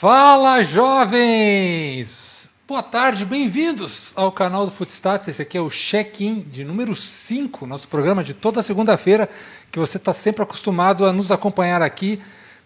Fala, jovens! Boa tarde, bem-vindos ao canal do Footstats. Esse aqui é o check-in de número 5, nosso programa de toda segunda-feira, que você está sempre acostumado a nos acompanhar aqui.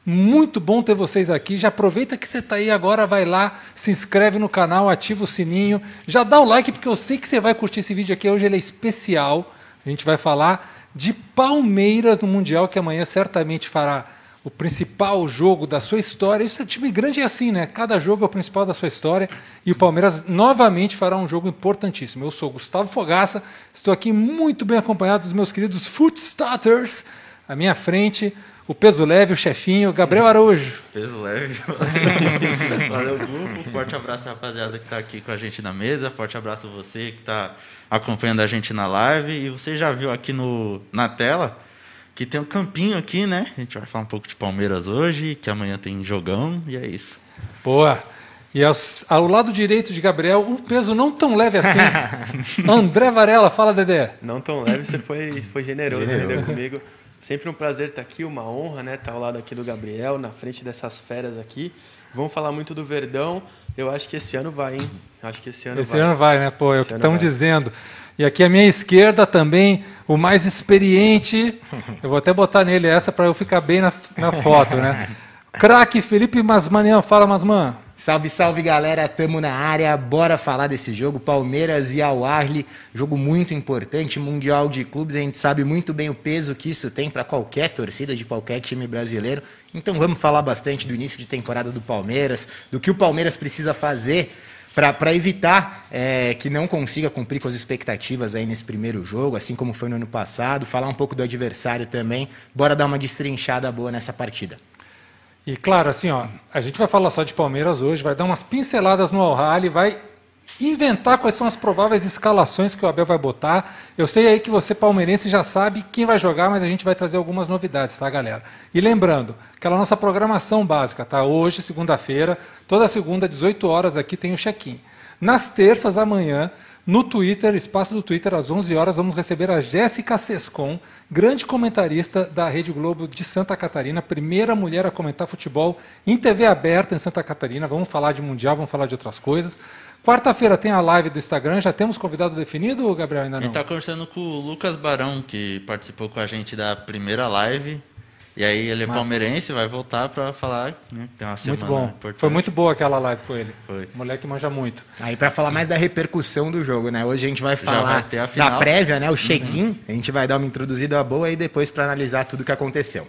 Muito bom ter vocês aqui. Já aproveita que você está aí agora, vai lá, se inscreve no canal, ativa o sininho, já dá o like, porque eu sei que você vai curtir esse vídeo aqui. Hoje ele é especial. A gente vai falar de Palmeiras no Mundial, que amanhã certamente fará o principal jogo da sua história. Isso é time grande é assim, né? Cada jogo é o principal da sua história e o Palmeiras novamente fará um jogo importantíssimo. Eu sou Gustavo Fogaça, estou aqui muito bem acompanhado dos meus queridos Foot Starters. À minha frente, o peso leve, o chefinho, Gabriel Araújo. Peso leve. Valeu, grupo. Forte abraço, rapaziada, que está aqui com a gente na mesa. Forte abraço você que está acompanhando a gente na live. E você já viu aqui no, na tela que tem um campinho aqui, né? A gente vai falar um pouco de Palmeiras hoje, que amanhã tem jogão, e é isso. Boa. E ao, ao lado direito de Gabriel, um peso não tão leve assim. André Varela, fala, Dedé. Não tão leve, você foi, foi generoso, generoso. comigo. Sempre um prazer estar aqui, uma honra, né? Estar ao lado aqui do Gabriel, na frente dessas feras aqui. Vamos falar muito do Verdão. Eu acho que esse ano vai, hein? Acho que esse ano esse vai. Esse ano vai, né? Pô, é o que estão dizendo. E aqui à minha esquerda também, o mais experiente. Eu vou até botar nele essa para eu ficar bem na, na foto, né? Craque Felipe Masmanian, fala Masman. Salve, salve galera, tamo na área, bora falar desse jogo, Palmeiras e Al Ahly, jogo muito importante, Mundial de Clubes, a gente sabe muito bem o peso que isso tem para qualquer torcida de qualquer time brasileiro, então vamos falar bastante do início de temporada do Palmeiras, do que o Palmeiras precisa fazer para evitar é, que não consiga cumprir com as expectativas aí nesse primeiro jogo, assim como foi no ano passado, falar um pouco do adversário também, bora dar uma destrinchada boa nessa partida. E claro, assim, ó, a gente vai falar só de Palmeiras hoje, vai dar umas pinceladas no Al-Hali, vai inventar quais são as prováveis escalações que o Abel vai botar. Eu sei aí que você, palmeirense, já sabe quem vai jogar, mas a gente vai trazer algumas novidades, tá, galera? E lembrando, aquela nossa programação básica, tá? Hoje, segunda-feira, toda segunda, 18 horas, aqui tem o check-in. Nas terças, amanhã, no Twitter, espaço do Twitter, às 11 horas, vamos receber a Jéssica Sescon, grande comentarista da Rede Globo de Santa Catarina, primeira mulher a comentar futebol em TV aberta em Santa Catarina. Vamos falar de Mundial, vamos falar de outras coisas. Quarta-feira tem a live do Instagram, já temos convidado definido, Gabriel? Ainda não? A gente está conversando com o Lucas Barão, que participou com a gente da primeira live. E aí ele é Massa. palmeirense, vai voltar para falar, né, tem uma semana Muito bom. Importante. Foi muito boa aquela live com ele. Foi. Moleque manja muito. Aí para falar mais da repercussão do jogo, né? Hoje a gente vai falar vai da prévia, né, o check-in. Uhum. A gente vai dar uma introduzida boa e depois para analisar tudo o que aconteceu.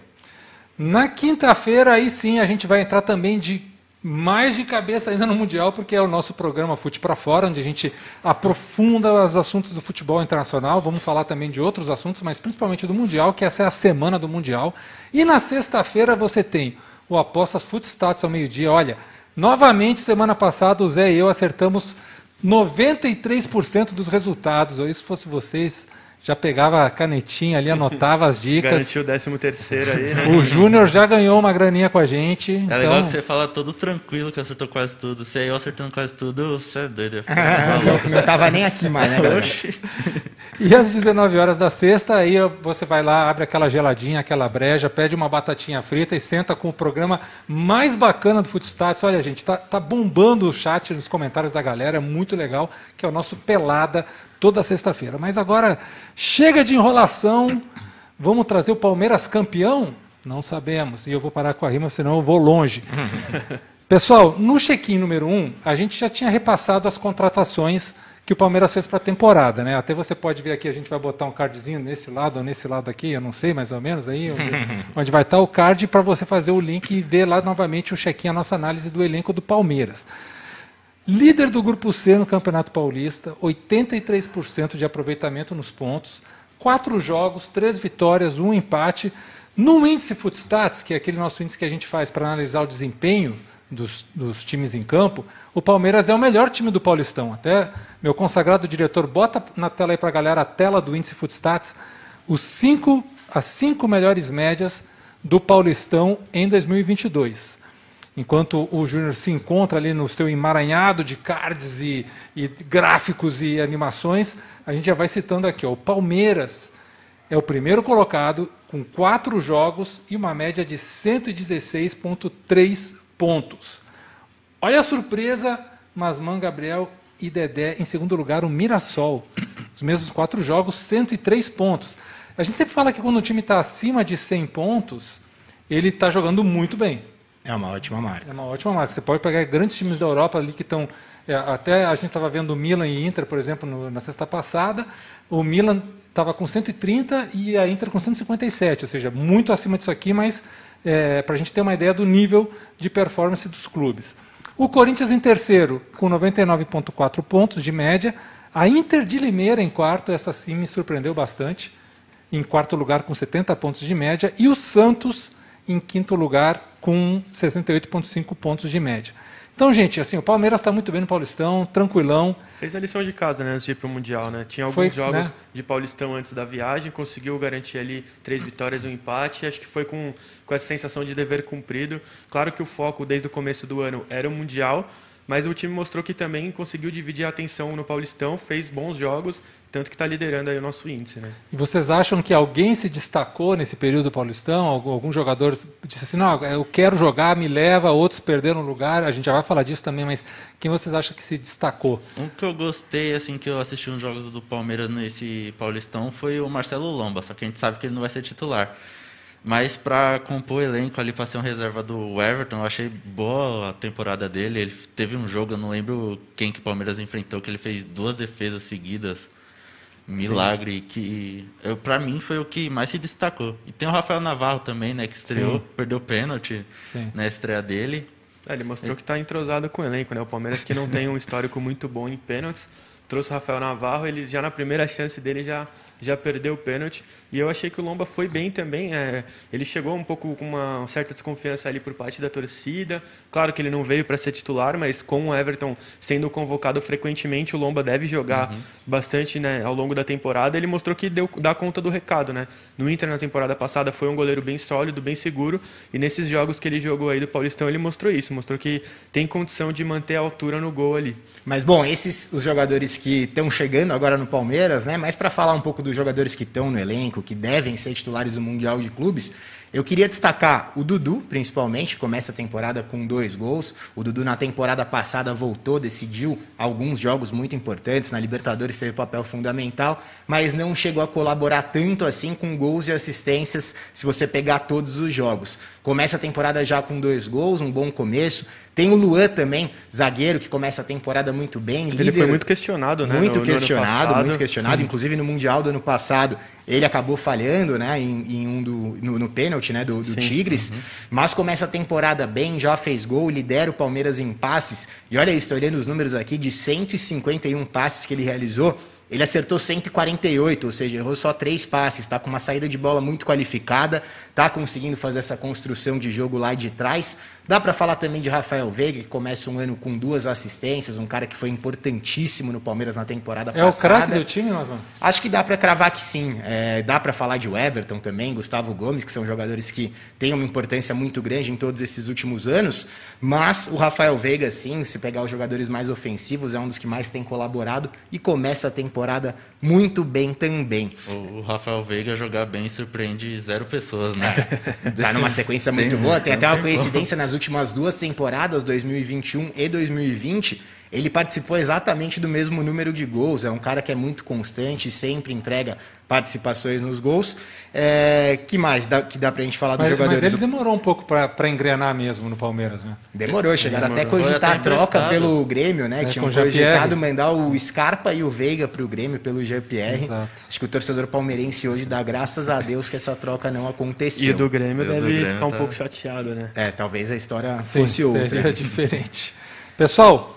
Na quinta-feira aí sim a gente vai entrar também de mais de cabeça ainda no Mundial, porque é o nosso programa Fute para Fora, onde a gente aprofunda os assuntos do futebol internacional. Vamos falar também de outros assuntos, mas principalmente do Mundial, que essa é a semana do Mundial. E na sexta-feira você tem o Apostas Footstats ao meio-dia. Olha, novamente, semana passada, o Zé e eu acertamos 93% dos resultados. Ou isso fosse vocês já pegava a canetinha ali, anotava as dicas. Garantiu o 13 terceiro aí, né? O Júnior já ganhou uma graninha com a gente. É então... legal que você fala todo tranquilo que acertou quase tudo. Você eu acertando quase tudo, você é doido. Eu não tava nem aqui mais, né? e às 19 horas da sexta, aí você vai lá, abre aquela geladinha, aquela breja, pede uma batatinha frita e senta com o programa mais bacana do Footstats. Olha, gente, tá, tá bombando o chat nos comentários da galera, muito legal, que é o nosso Pelada toda sexta-feira. Mas agora, chega de enrolação, vamos trazer o Palmeiras campeão? Não sabemos. E eu vou parar com a rima, senão eu vou longe. Pessoal, no check-in número 1, um, a gente já tinha repassado as contratações que o Palmeiras fez para a temporada, né? Até você pode ver aqui, a gente vai botar um cardzinho nesse lado ou nesse lado aqui, eu não sei mais ou menos aí, onde vai estar o card para você fazer o link e ver lá novamente o check-in, a nossa análise do elenco do Palmeiras. Líder do Grupo C no Campeonato Paulista, 83% de aproveitamento nos pontos, quatro jogos, três vitórias, um empate. No índice Footstats, que é aquele nosso índice que a gente faz para analisar o desempenho dos, dos, times em campo, o Palmeiras é o melhor time do Paulistão. Até meu consagrado diretor bota na tela aí para a galera a tela do índice Footstats, os cinco, as cinco melhores médias do Paulistão em 2022 enquanto o Júnior se encontra ali no seu emaranhado de cards e, e, gráficos e animações, a gente já vai citando aqui. Ó, o Palmeiras é o primeiro colocado com quatro jogos e uma média de 116,3 pontos. Olha a surpresa, Masman, Gabriel e Dedé em segundo lugar, o Mirassol. Os mesmos quatro jogos, 103 pontos. A gente sempre fala que quando o time está acima de 100 pontos, ele está jogando muito bem. É uma ótima marca. É uma ótima marca. Você pode pegar grandes times da Europa ali que estão. É, até a gente estava vendo o Milan e Inter, por exemplo, no, na sexta passada. O Milan estava com 130 e a Inter com 157, ou seja, muito acima disso aqui, mas é, para a gente ter uma ideia do nível de performance dos clubes. O Corinthians em terceiro, com 99,4 pontos de média. A Inter de Limeira em quarto, essa sim me surpreendeu bastante. Em quarto lugar, com 70 pontos de média. E o Santos em quinto lugar, com 68,5 pontos de média. Então, gente, assim, o Palmeiras está muito bem no Paulistão, tranquilão. Fez a lição de casa, né, antes de ir para o Mundial, né? Tinha alguns foi, jogos né? de Paulistão antes da viagem, conseguiu garantir ali três vitórias e um empate. Acho que foi com, com essa sensação de dever cumprido. Claro que o foco desde o começo do ano era o Mundial, mas o time mostrou que também conseguiu dividir a atenção no Paulistão, fez bons jogos tanto que está liderando aí o nosso índice. Né? E vocês acham que alguém se destacou nesse período paulistão? Algum, algum jogador disse assim, não, eu quero jogar, me leva, outros perderam lugar, a gente já vai falar disso também, mas quem vocês acham que se destacou? Um que eu gostei, assim, que eu assisti uns jogos do Palmeiras nesse paulistão foi o Marcelo Lomba, só que a gente sabe que ele não vai ser titular. Mas para compor o elenco ali, para ser um reserva do Everton, eu achei boa a temporada dele. Ele teve um jogo, eu não lembro quem que o Palmeiras enfrentou, que ele fez duas defesas seguidas milagre Sim. que para mim foi o que mais se destacou. E tem o Rafael Navarro também, né, que estreou, Sim. perdeu pênalti Sim. na estreia dele. É, ele mostrou que está entrosado com o elenco, né? O Palmeiras que não tem um histórico muito bom em pênaltis, trouxe o Rafael Navarro, ele já na primeira chance dele já já perdeu o pênalti. E eu achei que o Lomba foi bem também. É, ele chegou um pouco com uma certa desconfiança ali por parte da torcida. Claro que ele não veio para ser titular, mas com o Everton sendo convocado frequentemente, o Lomba deve jogar uhum. bastante né, ao longo da temporada. Ele mostrou que deu, dá conta do recado. Né? No Inter, na temporada passada, foi um goleiro bem sólido, bem seguro. E nesses jogos que ele jogou aí do Paulistão, ele mostrou isso. Mostrou que tem condição de manter a altura no gol ali. Mas, bom, esses os jogadores que estão chegando agora no Palmeiras, né? Mas para falar um pouco dos jogadores que estão no elenco, que devem ser titulares do Mundial de Clubes, eu queria destacar o Dudu, principalmente, começa a temporada com dois gols. O Dudu, na temporada passada, voltou, decidiu alguns jogos muito importantes. Na Libertadores teve papel fundamental, mas não chegou a colaborar tanto assim com gols e assistências, se você pegar todos os jogos. Começa a temporada já com dois gols, um bom começo. Tem o Luan também, zagueiro, que começa a temporada muito bem. Ele foi muito questionado, né? Muito no, questionado, no muito questionado. Sim. Inclusive no Mundial do ano passado, ele acabou falhando, né? Em, em um do, no, no pênalti, né? Do, do Tigres. Uhum. Mas começa a temporada bem, já fez gol, lidera o Palmeiras em passes. E olha isso, estou olhando os números aqui de 151 passes que ele realizou. Ele acertou 148, ou seja, errou só três passes, está com uma saída de bola muito qualificada, está conseguindo fazer essa construção de jogo lá de trás. Dá para falar também de Rafael Veiga, que começa um ano com duas assistências, um cara que foi importantíssimo no Palmeiras na temporada é passada. É o craque do time, Osman? Acho que dá para cravar que sim. É, dá para falar de Everton também, Gustavo Gomes, que são jogadores que têm uma importância muito grande em todos esses últimos anos. Mas o Rafael Veiga, sim, se pegar os jogadores mais ofensivos, é um dos que mais tem colaborado e começa a temporada muito bem também. O, Rafael Veiga jogar bem surpreende zero pessoas, né? É. tá numa sequência muito tem, boa. Tem até uma coincidência nas últimas duas temporadas, 2021 e 2020, ele participou exatamente do mesmo número de gols. É um cara que é muito constante, sempre entrega participações nos gols. É, que mais dá, que dá pra gente falar dos jogadores? Mas ele demorou um pouco para engrenar mesmo no Palmeiras, né? Demorou, chegaram Demorou. até cogitar a troca pelo Grêmio, né? É, Tinham cogitado mandar o Scarpa e o Veiga para o Grêmio pelo GPR. Acho que o torcedor palmeirense hoje dá graças a Deus que essa troca não aconteceu. E do Grêmio deve do Grêmio ficar tá... um pouco chateado, né? É, talvez a história Sim, fosse outra. Seria diferente. Pessoal,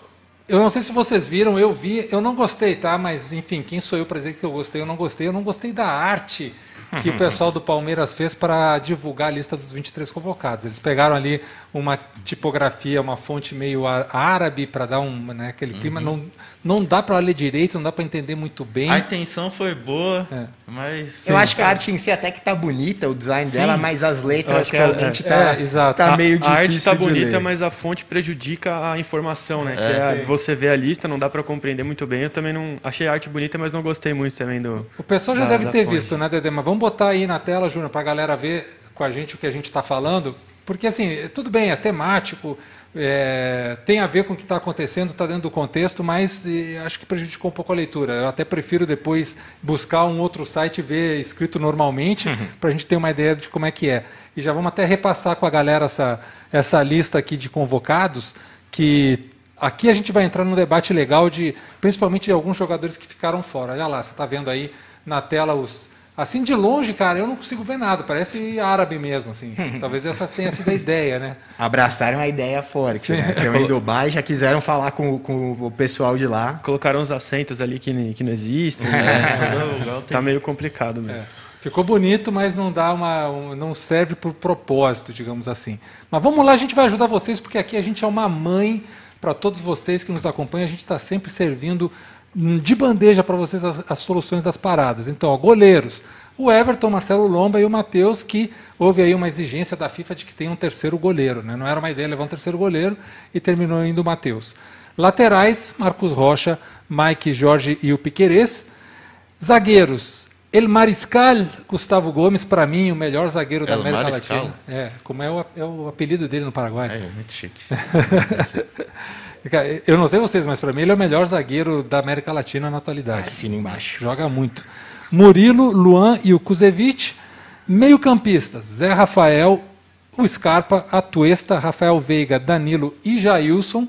eu não sei se vocês viram, eu vi, eu não gostei, tá? Mas enfim, quem sou eu para dizer que eu gostei? Eu não gostei. Eu não gostei da arte que o pessoal do Palmeiras fez para divulgar a lista dos 23 convocados. Eles pegaram ali uma tipografia, uma fonte meio árabe para dar um, né, aquele clima. Uhum. Não, não dá para ler direito, não dá para entender muito bem. A intenção foi boa, é. mas... Eu acho que a arte em si até que tá bonita, o design Sim. dela, mas as letras realmente é, tá, é, exato. tá meio difícil A arte tá bonita, ler. mas a fonte prejudica a informação, né? É, que é, você vê a lista, não dá para compreender muito bem. Eu também não... Achei a arte bonita, mas não gostei muito também do... O pessoal já da, deve ter fonte. visto, né, Dedê? Mas vamos botar aí na tela, Júnior, para a galera ver com a gente o que a gente está falando Porque, assim, tudo bem, é temático, é, tem a ver com o que está acontecendo, está dentro do contexto, mas acho que prejudicou um pouco a leitura. Eu até prefiro depois buscar um outro site e ver escrito normalmente, uhum. para a gente ter uma ideia de como é que é. E já vamos até repassar com a galera essa, essa lista aqui de convocados, que aqui a gente vai entrar num debate legal de, principalmente de alguns jogadores que ficaram fora. Olha lá, você está vendo aí na tela os Assim, de longe, cara, eu não consigo ver nada. Parece árabe mesmo, assim. Talvez essa tenha sido a ideia, né? Abraçaram a ideia forte. Né? Então, em Dubai já quiseram falar com, com o pessoal de lá. Colocaram uns acentos ali que, que não existem. Né? tá meio complicado mesmo. É. Ficou bonito, mas não dá uma, um, não serve por propósito, digamos assim. Mas vamos lá, a gente vai ajudar vocês, porque aqui a gente é uma mãe para todos vocês que nos acompanham. A gente está sempre servindo de bandeja para vocês as, as, soluções das paradas. Então, ó, goleiros, o Everton, Marcelo Lomba e o Matheus, que houve aí uma exigência da FIFA de que tenha um terceiro goleiro. Né? Não era uma ideia levar um terceiro goleiro e terminou indo o Matheus. Laterais, Marcos Rocha, Mike Jorge e o Piquerez. Zagueiros, El Mariscal, Gustavo Gomes, para mim, o melhor zagueiro da América Mariscal. Latina. É, como é o, é o apelido dele no Paraguai. É, muito chique. Eu não sei vocês, mas para mim ele é o melhor zagueiro da América Latina na atualidade. Assina embaixo. Joga muito. Murilo, Luan e o Kuzevic. Meio-campistas: Zé Rafael, o Scarpa, a Tuesta, Rafael Veiga, Danilo e Jailson,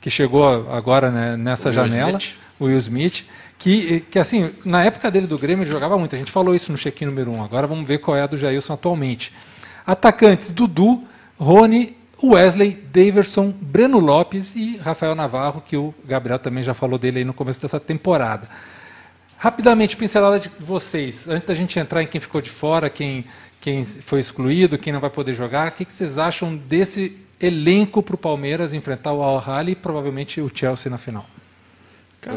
que chegou agora né, nessa o janela. Smith. O Will Smith. Que, que, assim, na época dele do Grêmio, ele jogava muito. A gente falou isso no check-in número 1. Um. Agora vamos ver qual é a do Jailson atualmente. Atacantes: Dudu, Rony Wesley, Daverson, Breno Lopes e Rafael Navarro, que o Gabriel também já falou dele aí no começo dessa temporada. Rapidamente, pincelada de vocês, antes da gente entrar em quem ficou de fora, quem, quem foi excluído, quem não vai poder jogar, o que, que vocês acham desse elenco para o Palmeiras enfrentar o Al-Ahly e provavelmente o Chelsea na final?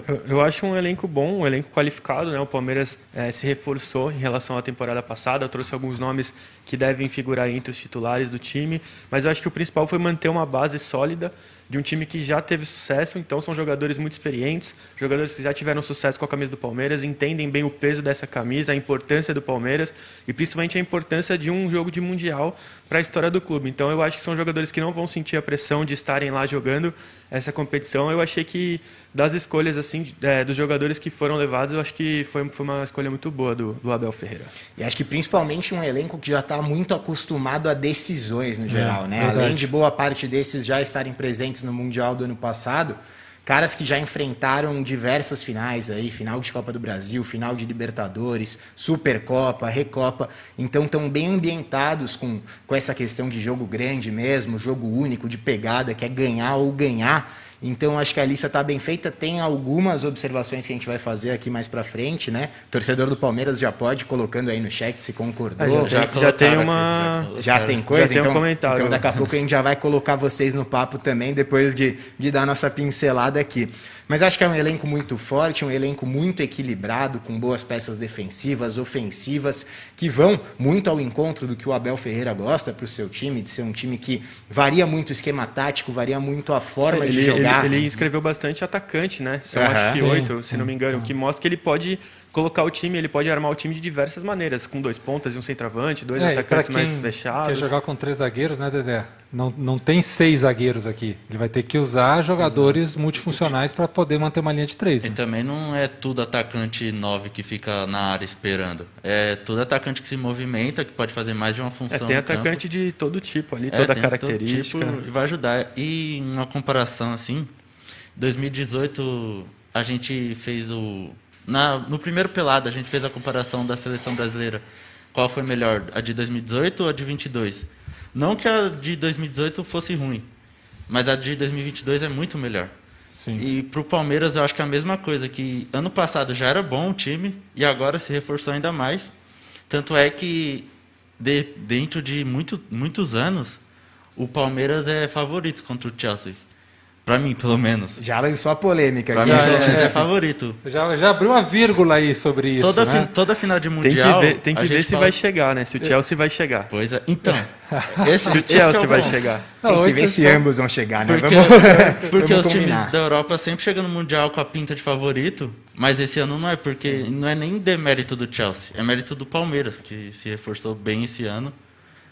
Eu, eu, acho um elenco bom, um elenco qualificado. Né? O Palmeiras é, se reforçou em relação à temporada passada, trouxe alguns nomes que devem figurar entre os titulares do time, mas eu acho que o principal foi manter uma base sólida de um time que já teve sucesso, então são jogadores muito experientes, jogadores que já tiveram sucesso com a camisa do Palmeiras, entendem bem o peso dessa camisa, a importância do Palmeiras e principalmente a importância de um jogo de mundial para a história do clube. Então eu acho que são jogadores que não vão sentir a pressão de estarem lá jogando essa competição. Eu achei que das escolhas assim é, dos jogadores que foram levados, eu acho que foi, foi uma escolha muito boa do, do Abel Ferreira. E acho que principalmente um elenco que já está muito acostumado a decisões no geral, é, né? Verdade. Além de boa parte desses já estarem presentes no Mundial do ano passado, caras que já enfrentaram diversas finais aí, final de Copa do Brasil, final de Libertadores, Supercopa, Recopa, então estão bem ambientados com, com essa questão de jogo grande mesmo, jogo único, de pegada, que é ganhar ou ganhar. Então, acho que a lista está bem feita. Tem algumas observações que a gente vai fazer aqui mais para frente, né? Torcedor do Palmeiras já pode ir colocando aí no chat se concordou. Ah, já, já, já, tem uma. Já, já, tem coisa? Já então, um comentário. Então, daqui a pouco a gente já vai colocar vocês no papo também, depois de, de dar nossa pincelada aqui. Mas acho que é um elenco muito forte, um elenco muito equilibrado, com boas peças defensivas, ofensivas, que vão muito ao encontro do que o Abel Ferreira gosta para o seu time, de ser um time que varia muito o esquema tático, varia muito a forma ele, de jogar. Ele, ele escreveu bastante atacante, né? São uhum. acho que oito, se não me engano, o que mostra que ele pode colocar o time, ele pode armar o time de diversas maneiras, com dois pontas e um centroavante, dois é, atacantes mais fechados. Quer jogar com três zagueiros, né, Dedé? Não, não tem seis zagueiros aqui. Ele vai ter que usar jogadores Exato. multifuncionais para poder manter uma linha de três. Né? E também não é tudo atacante nove que fica na área esperando. É tudo atacante que se movimenta, que pode fazer mais de uma função. É, tem atacante campo. de todo tipo ali, é, toda característica. Todo tipo, e vai ajudar. E uma comparação assim, 2018 a gente fez o na, no primeiro pelado, a gente fez a comparação da seleção brasileira. Qual foi melhor, a de 2018 ou a de 22? Não que a de 2018 fosse ruim, mas a de 2022 é muito melhor. Sim. E para o Palmeiras eu acho que é a mesma coisa, que ano passado já era bom o time e agora se reforçou ainda mais. Tanto é que de, dentro de muito, muitos anos o Palmeiras é favorito contra o Chelsea. Pra mim, pelo menos. Já lançou a polêmica pra aqui. Mim, é, é, favorito. Já, já abriu uma vírgula aí sobre isso. Toda, né? fi, toda final de Mundial. Tem que ver, tem que ver se fala... vai chegar, né? Se o Chelsea vai chegar. Pois é. Então. Esse, se o Chelsea é vai chegar. Tem que ver se ambos vão chegar, né? Porque, vamos, porque vamos os combinar. times da Europa sempre chegam no Mundial com a pinta de favorito. Mas esse ano não é, porque Sim. não é nem demérito do Chelsea. É mérito do Palmeiras, que se reforçou bem esse ano.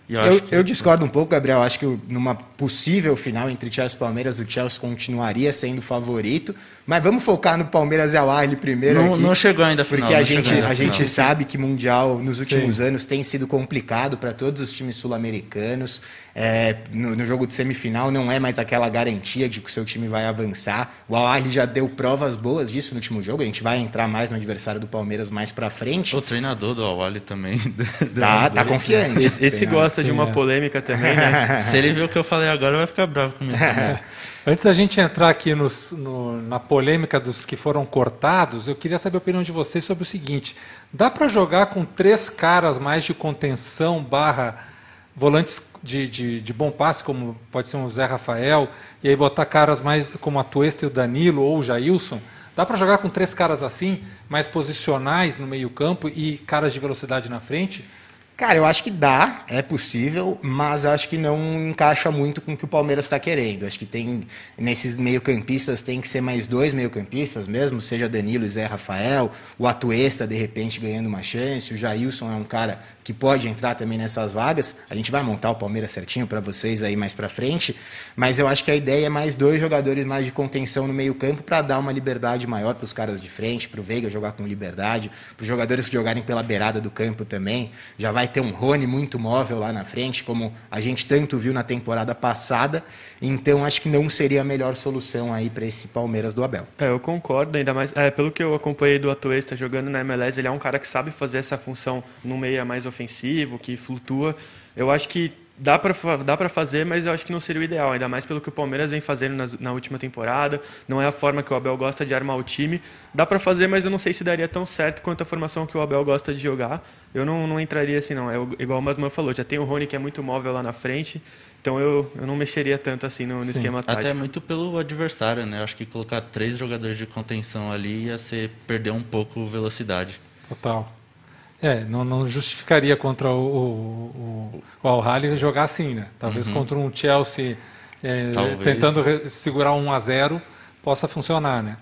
Eu, Eu, que- eu discordo um pouco, Gabriel. Acho que numa possível final entre Chelsea e Palmeiras, o Chelsea continuaria sendo favorito. Mas vamos focar no Palmeiras e Al Ahly primeiro Não- aqui. não chegou ainda a final, Porque a gente, a a gente sabe que Mundial nos últimos anos tem sido complicado para todos os times sul-americanos. É, no, no jogo de semifinal não é mais aquela garantia de que o seu time vai avançar. O Al Ahly já deu provas boas disso no último jogo. A gente vai entrar mais no adversário do Palmeiras mais para frente. O treinador do Awali também. Tá, tá confiante. Esse, esse Tem- gosta de Sim, uma é. polêmica também, né? Se ele ver o que eu falei agora, vai ficar bravo comigo também. Antes da gente entrar aqui nos- no- na polêmica dos que foram cortados, eu queria saber a opinião de vocês sobre o seguinte: dá para jogar com três caras mais de contenção barra volantes de, de, de bom passe, como pode ser um Zé Rafael, e aí botar caras mais como a Tuesta e o Danilo ou o Jailson? Dá para jogar com três caras assim, mais posicionais no meio-campo e caras de velocidade na frente? Cara, eu acho que dá, é possível, mas acho que não encaixa muito com o que o Palmeiras está querendo. Acho que tem nesses meio-campistas tem que ser mais dois meio-campistas mesmo, seja Danilo e Zé Rafael, o Atuesta de repente ganhando uma chance, o Jailson é um cara que pode entrar também nessas vagas. A gente vai montar o Palmeiras certinho para vocês aí mais para frente, mas eu acho que a ideia é mais dois jogadores mais de contenção no meio-campo para dar uma liberdade maior para os caras de frente, para o Veiga jogar com liberdade, para os jogadores que jogarem pela beirada do campo também. Já vai ter um Rony muito móvel lá na frente, como a gente tanto viu na temporada passada. Então acho que não seria a melhor solução aí para esse Palmeiras do Abel. É, eu concordo, ainda mais. É, pelo que eu acompanhei do Atuesta jogando na MLS, ele é um cara que sabe fazer essa função no meia mais ofensivo, que flutua. Eu acho que dá para dá fazer, mas eu acho que não seria o ideal, ainda mais pelo que o Palmeiras vem fazendo nas- na última temporada. Não é a forma que o Abel gosta de armar o time. Dá para fazer, mas eu não sei se daria tão certo quanto a formação que o Abel gosta de jogar. Eu não, não entraria assim, não. É igual o Masman falou, já tem o Rony que é muito móvel lá na frente. Então eu, eu não mexeria tanto assim no, no esquema tático. Até muito pelo adversário, né? Acho que colocar três jogadores de contenção ali ia ser perder um pouco velocidade. Total. É, não, não justificaria contra o, o, o, o Al Ahly jogar assim, né? Talvez contra um Chelsea é, Talvez. tentando segurar um 1 a 0 possa funcionar, né?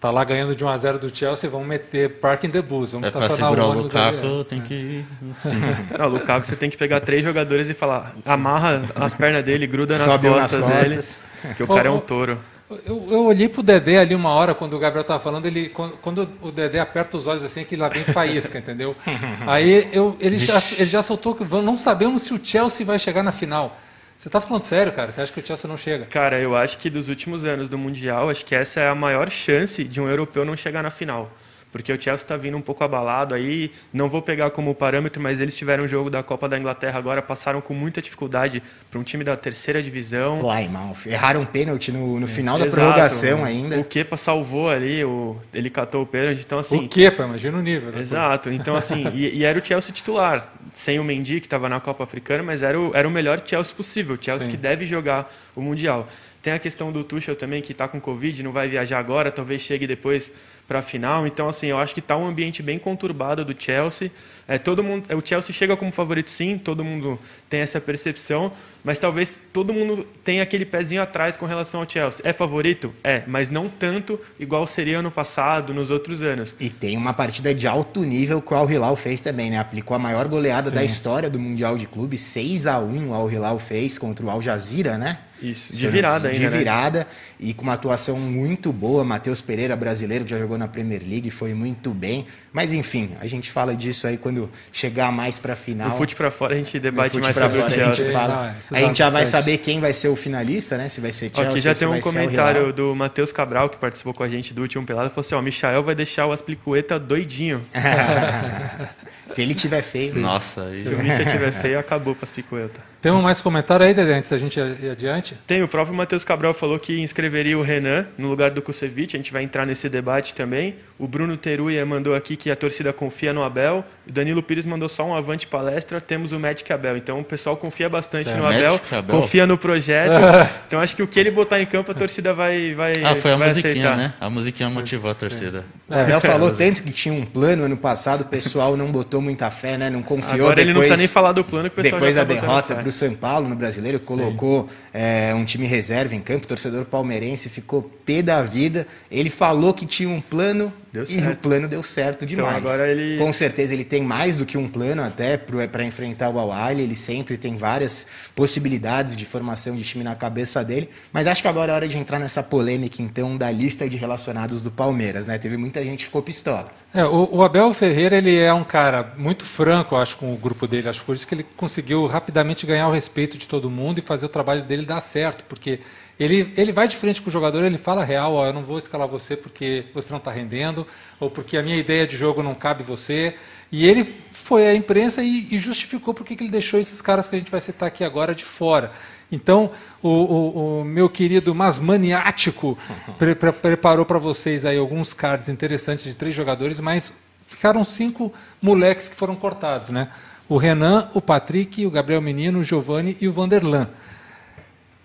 Tá lá ganhando de 1 a 0 do Chelsea, vamos meter parking the bus, vamos É pra estacionar segurar o o ônibus ali, Lukaku, tem que ir. Não, o Lukaku você tem que pegar três jogadores e falar, amarra as pernas dele, gruda nas Sobe nas costas, costas. dele, que o cara é um touro. Eu, eu olhei pro Dedé ali uma hora, quando o Gabriel estava falando, ele, quando, quando o Dedé aperta os olhos assim, é que lá vem faísca, entendeu? Aí eu, ele, já, ele já soltou que não sabemos se o Chelsea vai chegar na final. Você tá falando sério, cara? Você acha que o Chelsea não chega? Cara, eu acho que dos últimos anos do Mundial, acho que essa é a maior chance de um europeu não chegar na final. Porque o Chelsea está vindo um pouco abalado aí, não vou pegar como parâmetro, mas eles tiveram um jogo da Copa da Inglaterra agora, passaram com muita dificuldade para um time da terceira divisão. Plymouth. Erraram um pênalti no, no final da Exato. prorrogação ainda. O Kepa salvou ali, o, ele catou o pênalti, então assim... o pá? Imagina o nível. né? Exato. Então, assim, e, e era o Chelsea titular. Sem o Mendy, que estava na Copa Africana, mas era o, era o melhor Chelsea possível. O Chelsea Sim. que deve jogar o Mundial. Tem a questão do Tuchel também, que está com Covid, não vai viajar agora, talvez chegue depois para a final. Então, assim, eu acho que está um ambiente bem conturbado do Chelsea. É, todo mundo, o Chelsea chega como favorito, sim, todo mundo tem essa percepção, mas talvez todo mundo tenha aquele pezinho atrás com relação ao Chelsea. É favorito? É, mas não tanto igual seria ano passado, nos outros anos. E tem uma partida de alto nível que o Al Hilal fez também, né? Aplicou a maior goleada Sim. da história do Mundial de Clubes, 6 a 1 o Al Hilal fez contra o Al Jazeera, né? Isso, de virada de ainda, né? virada e com uma atuação muito boa. Matheus Pereira, brasileiro, que já jogou na Premier League, foi muito bem. Mas enfim, a gente fala disso aí quando chegar mais pra final. No fute pra fora a gente debate fute mais pra sobre o fora, a gente Chelsea. fala. É, a gente já vai saber quem vai ser o finalista, né? Se vai ser Chelsea Aqui já tem um comentário do Matheus Cabral, que participou com a gente do último pelado, falou assim, ó, Michael vai deixar o Asplicueta doidinho. Se ele tiver feio. Nossa, aí... Se o Misha tiver feio, acabou para Asplicueta. Temos mais comentário aí, Dedé, antes da gente ir adiante? Tem, o próprio Matheus Cabral falou que inscreveria o Renan no lugar do Kusevich, a gente vai entrar nesse debate também. O Bruno Teruia mandou aqui que a torcida confia no Abel. O Danilo Pires mandou só um avante palestra, temos o Magic Abel. Então o pessoal confia bastante Certo. no Abel, Magic Abel? confia no projeto. então acho que o que ele botar em campo, a torcida vai, vai, Ah, foi a vai musiquinha, aceitar. né? A musiquinha motivou a torcida. O Abel falou tanto que tinha um plano ano passado, o pessoal não botou muita fé, né? Não confiou. Agora ele não depois, precisa nem falar do plano que o pessoal Depois da tá derrota para o São Paulo no Brasileiro, colocou é, um time reserva em campo, o torcedor palmeirense ficou pé da vida. Ele falou que tinha um plano, Deu e certo. o plano deu certo então, demais. Então agora ele... Com certeza ele tem mais do que um plano até para enfrentar o al Ele sempre tem várias possibilidades de formação de time na cabeça dele. Mas acho que agora é hora de entrar nessa polêmica, então, da lista de relacionados do Palmeiras. Né? Teve muita gente que ficou pistola. É, o, o, Abel Ferreira ele é um cara muito franco, acho, com o grupo dele. Acho por isso que ele conseguiu rapidamente ganhar o respeito de todo mundo e fazer o trabalho dele dar certo. Porque ele, ele vai de frente com o jogador, ele fala real, ó, eu não vou escalar você porque você não está rendendo, ou porque a minha ideia de jogo não cabe você. E ele foi à imprensa e, e justificou porque que ele deixou esses caras que a gente vai citar aqui agora de fora. Então, o, o, o meu querido mas maniático pre, pre, preparou para vocês aí alguns cards interessantes de três jogadores, mas ficaram cinco moleques que foram cortados, né? O Renan, o Patrick, o Gabriel Menino, o Giovanni e o Vanderlan.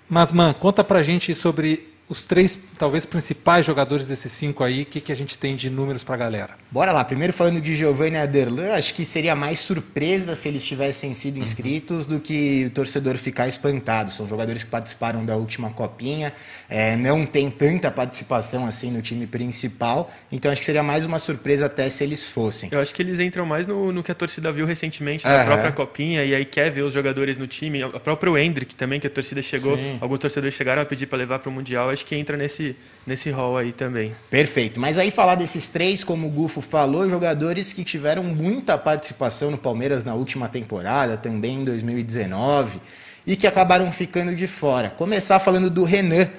Mas, man, conta pra gente sobre os três, talvez, principais jogadores desses cinco aí, o que, que a gente tem de números para a galera? Bora lá. Primeiro falando de Giovanni Aderlan, acho que seria mais surpresa se eles tivessem sido uhum. inscritos uhum. do que o torcedor ficar espantado. São jogadores que participaram da última copinha, é, não tem tanta participação assim no time principal, então acho que seria mais uma surpresa até se eles fossem. Eu acho que eles entram mais no, no que a torcida viu recentemente na uhum. própria copinha e aí quer ver os jogadores no time. O próprio Hendrick também, que a torcida chegou, Sim. alguns torcedores chegaram a pedir para levar para o Mundial acho que entra nesse, nesse rol aí também. Perfeito. Mas aí falar desses três, como o Gufo falou, jogadores que tiveram muita participação no Palmeiras na última temporada, também em 2019, e que acabaram ficando de fora. Começar falando do Renan,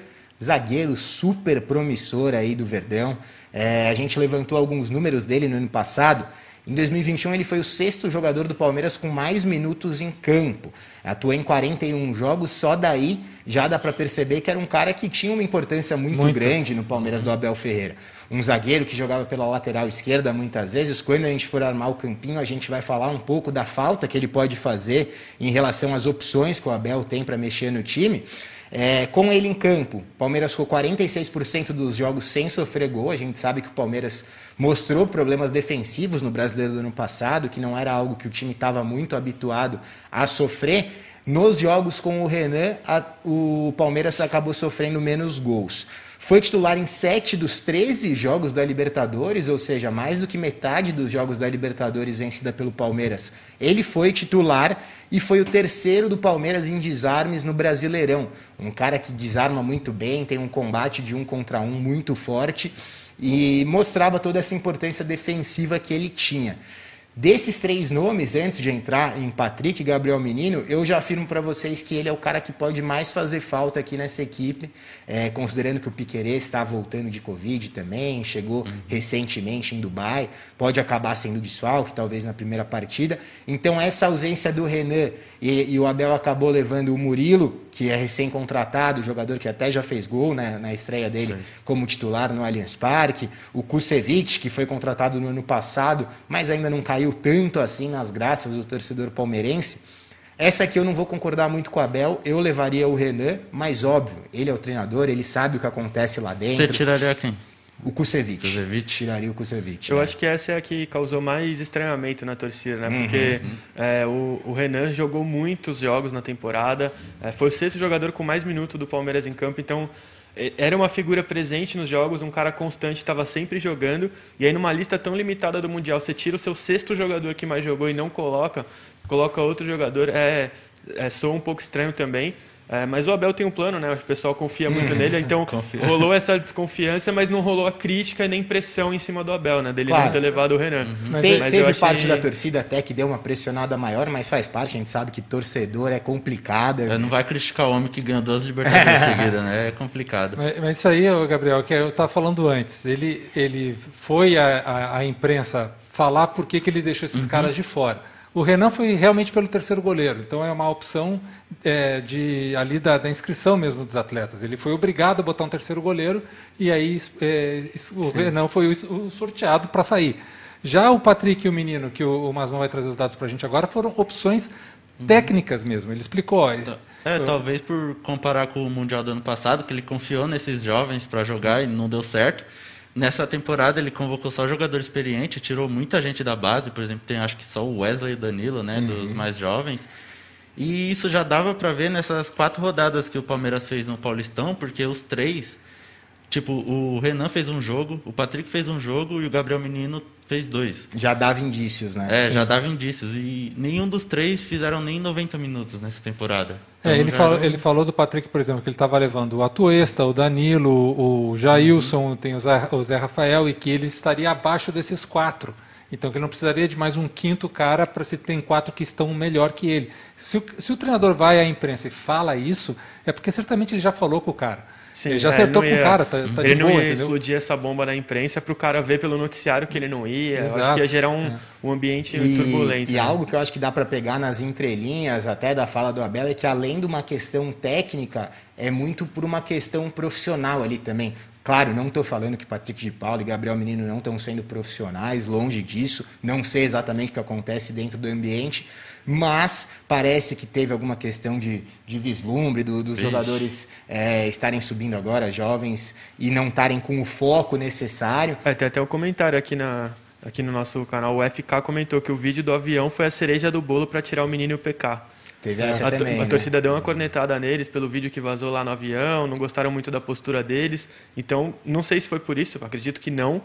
zagueiro super promissor aí do Verdão. É, a gente levantou alguns números dele no ano passado. Em 2021, ele foi o sexto jogador do Palmeiras com mais minutos em campo. Atuou em 41 jogos, só daí já dá para perceber que era um cara que tinha uma importância muito, muito, grande no Palmeiras do Abel Ferreira. Um zagueiro que jogava pela lateral esquerda muitas vezes. Quando a gente for armar o campinho, a gente vai falar um pouco da falta que ele pode fazer em relação às opções que o Abel tem para mexer no time. É, com ele em campo, Palmeiras ficou 46% dos jogos sem sofrer gol. A gente sabe que o Palmeiras mostrou problemas defensivos no Brasileiro do ano passado, que não era algo que o time estava muito habituado a sofrer. Nos jogos com o Renan, a, o Palmeiras acabou sofrendo menos gols. Foi titular em 7 dos 13 jogos da Libertadores, ou seja, mais do que metade dos jogos da Libertadores vencida pelo Palmeiras. Ele foi titular e foi o terceiro do Palmeiras em desarmes no Brasileirão. Um cara que desarma muito bem, tem um combate de um contra um muito forte e mostrava toda essa importância defensiva que ele tinha. Desses três nomes, antes de entrar em Patrick e Gabriel Menino, eu já afirmo para vocês que ele é o cara que pode mais fazer falta aqui nessa equipe, é, considerando que o Piquerez está voltando de Covid também, chegou uhum. recentemente em Dubai, pode acabar sendo desfalque, talvez na primeira partida. Então, essa ausência do Renan e, e o Abel acabou levando o Murilo, que é recém-contratado, jogador que até já fez gol né, na estreia dele Sim. como titular no Allianz Parque, o Kusevich, que foi contratado no ano passado, mas ainda não caiu caiu tanto assim nas graças do torcedor palmeirense. Essa aqui eu não vou concordar muito com o Abel, eu levaria o Renan, mas óbvio, ele é o treinador, ele sabe o que acontece lá dentro. Você tiraria quem? O Kusevich. Kusevich. Tiraria o Kusevich. Eu é. acho que essa é a que causou mais estranhamento na torcida, né? Uhum, Porque é, o, o, Renan jogou muitos jogos na temporada, é, foi o sexto jogador com mais minutos do Palmeiras em campo, então era uma figura presente nos jogos, um cara constante, estava sempre jogando. E aí, numa lista tão limitada do Mundial, você tira o seu sexto jogador que mais jogou e não coloca, coloca outro jogador, é, é soa um pouco estranho também. É, mas o Abel tem um plano, né? O pessoal confia muito nele, então rolou essa desconfiança, mas não rolou a crítica nem pressão em cima do Abel, né? Dele claro. não ter levado o Renan. Uhum. Mas, Te, mas teve achei... parte da torcida até que deu uma pressionada maior, mas faz parte, a gente sabe que torcedor é complicado. não vai criticar o homem que ganhou duas Libertadores seguidas, né? É complicado. Mas, mas, isso aí, Gabriel, que eu estava falando antes, ele, ele foi à imprensa falar por que, que ele deixou esses uhum. caras de fora. O Renan foi realmente pelo terceiro goleiro, então é uma opção é, de ali da, da, inscrição mesmo dos atletas. Ele foi obrigado a botar um terceiro goleiro e aí é, o Sim. Renan foi o, o sorteado para sair. Já o Patrick e o menino, que o, o Masman vai trazer os dados para a gente agora, foram opções uhum. técnicas mesmo. Ele explicou. Então, é, talvez por comparar com o Mundial do ano passado, que ele confiou nesses jovens para jogar e não deu certo. Nessa temporada ele convocou só jogador experiente, tirou muita gente da base, por exemplo, tem acho que só o Wesley e o Danilo, né, uhum. dos mais jovens. E isso já dava para ver nessas quatro rodadas que o Palmeiras fez no Paulistão, porque os três Tipo, o Renan fez um jogo, o Patrick fez um jogo e o Gabriel Menino fez dois. Já dava indícios, né? É, Sim. já dava indícios. E nenhum dos três fizeram nem 90 minutos nessa temporada. Então, é, ele, falou, era... ele falou do Patrick, por exemplo, que ele estava levando o Atuesta, o Danilo, o Jailson, uhum. tem o Zé, o Zé Rafael, e que ele estaria abaixo desses quatro. Então que ele não precisaria de mais um quinto cara para se tem quatro que estão melhor que ele. Se o, se o treinador vai à imprensa e fala isso, é porque certamente ele já falou com o cara. Sim, ele já é, acertou ia, com o cara, tá, tá Ele de não boa, ia entendeu? explodir essa bomba na imprensa para o cara ver pelo noticiário que ele não ia. Acho que ia gerar um, é. um ambiente e, turbulento. E né? algo que eu acho que dá para pegar nas entrelinhas até da fala do Abel é que além de uma questão técnica, é muito por uma questão profissional ali também. Claro, não estou falando que Patrick de Paulo e Gabriel Menino não estão sendo profissionais, longe disso. Não sei exatamente o que acontece dentro do ambiente, mas parece que teve alguma questão de, de vislumbre do, dos Ixi. jogadores é, estarem subindo agora, jovens, e não estarem com o foco necessário. É, tem até um comentário aqui, na, aqui no nosso canal. O FK comentou que o vídeo do avião foi a cereja do bolo para tirar o menino e o PK. Teve essa a, também, a, né? torcida deu uma cornetada neles pelo vídeo que vazou lá no avião, não gostaram muito da postura deles. Então, não sei se foi por isso, acredito que não.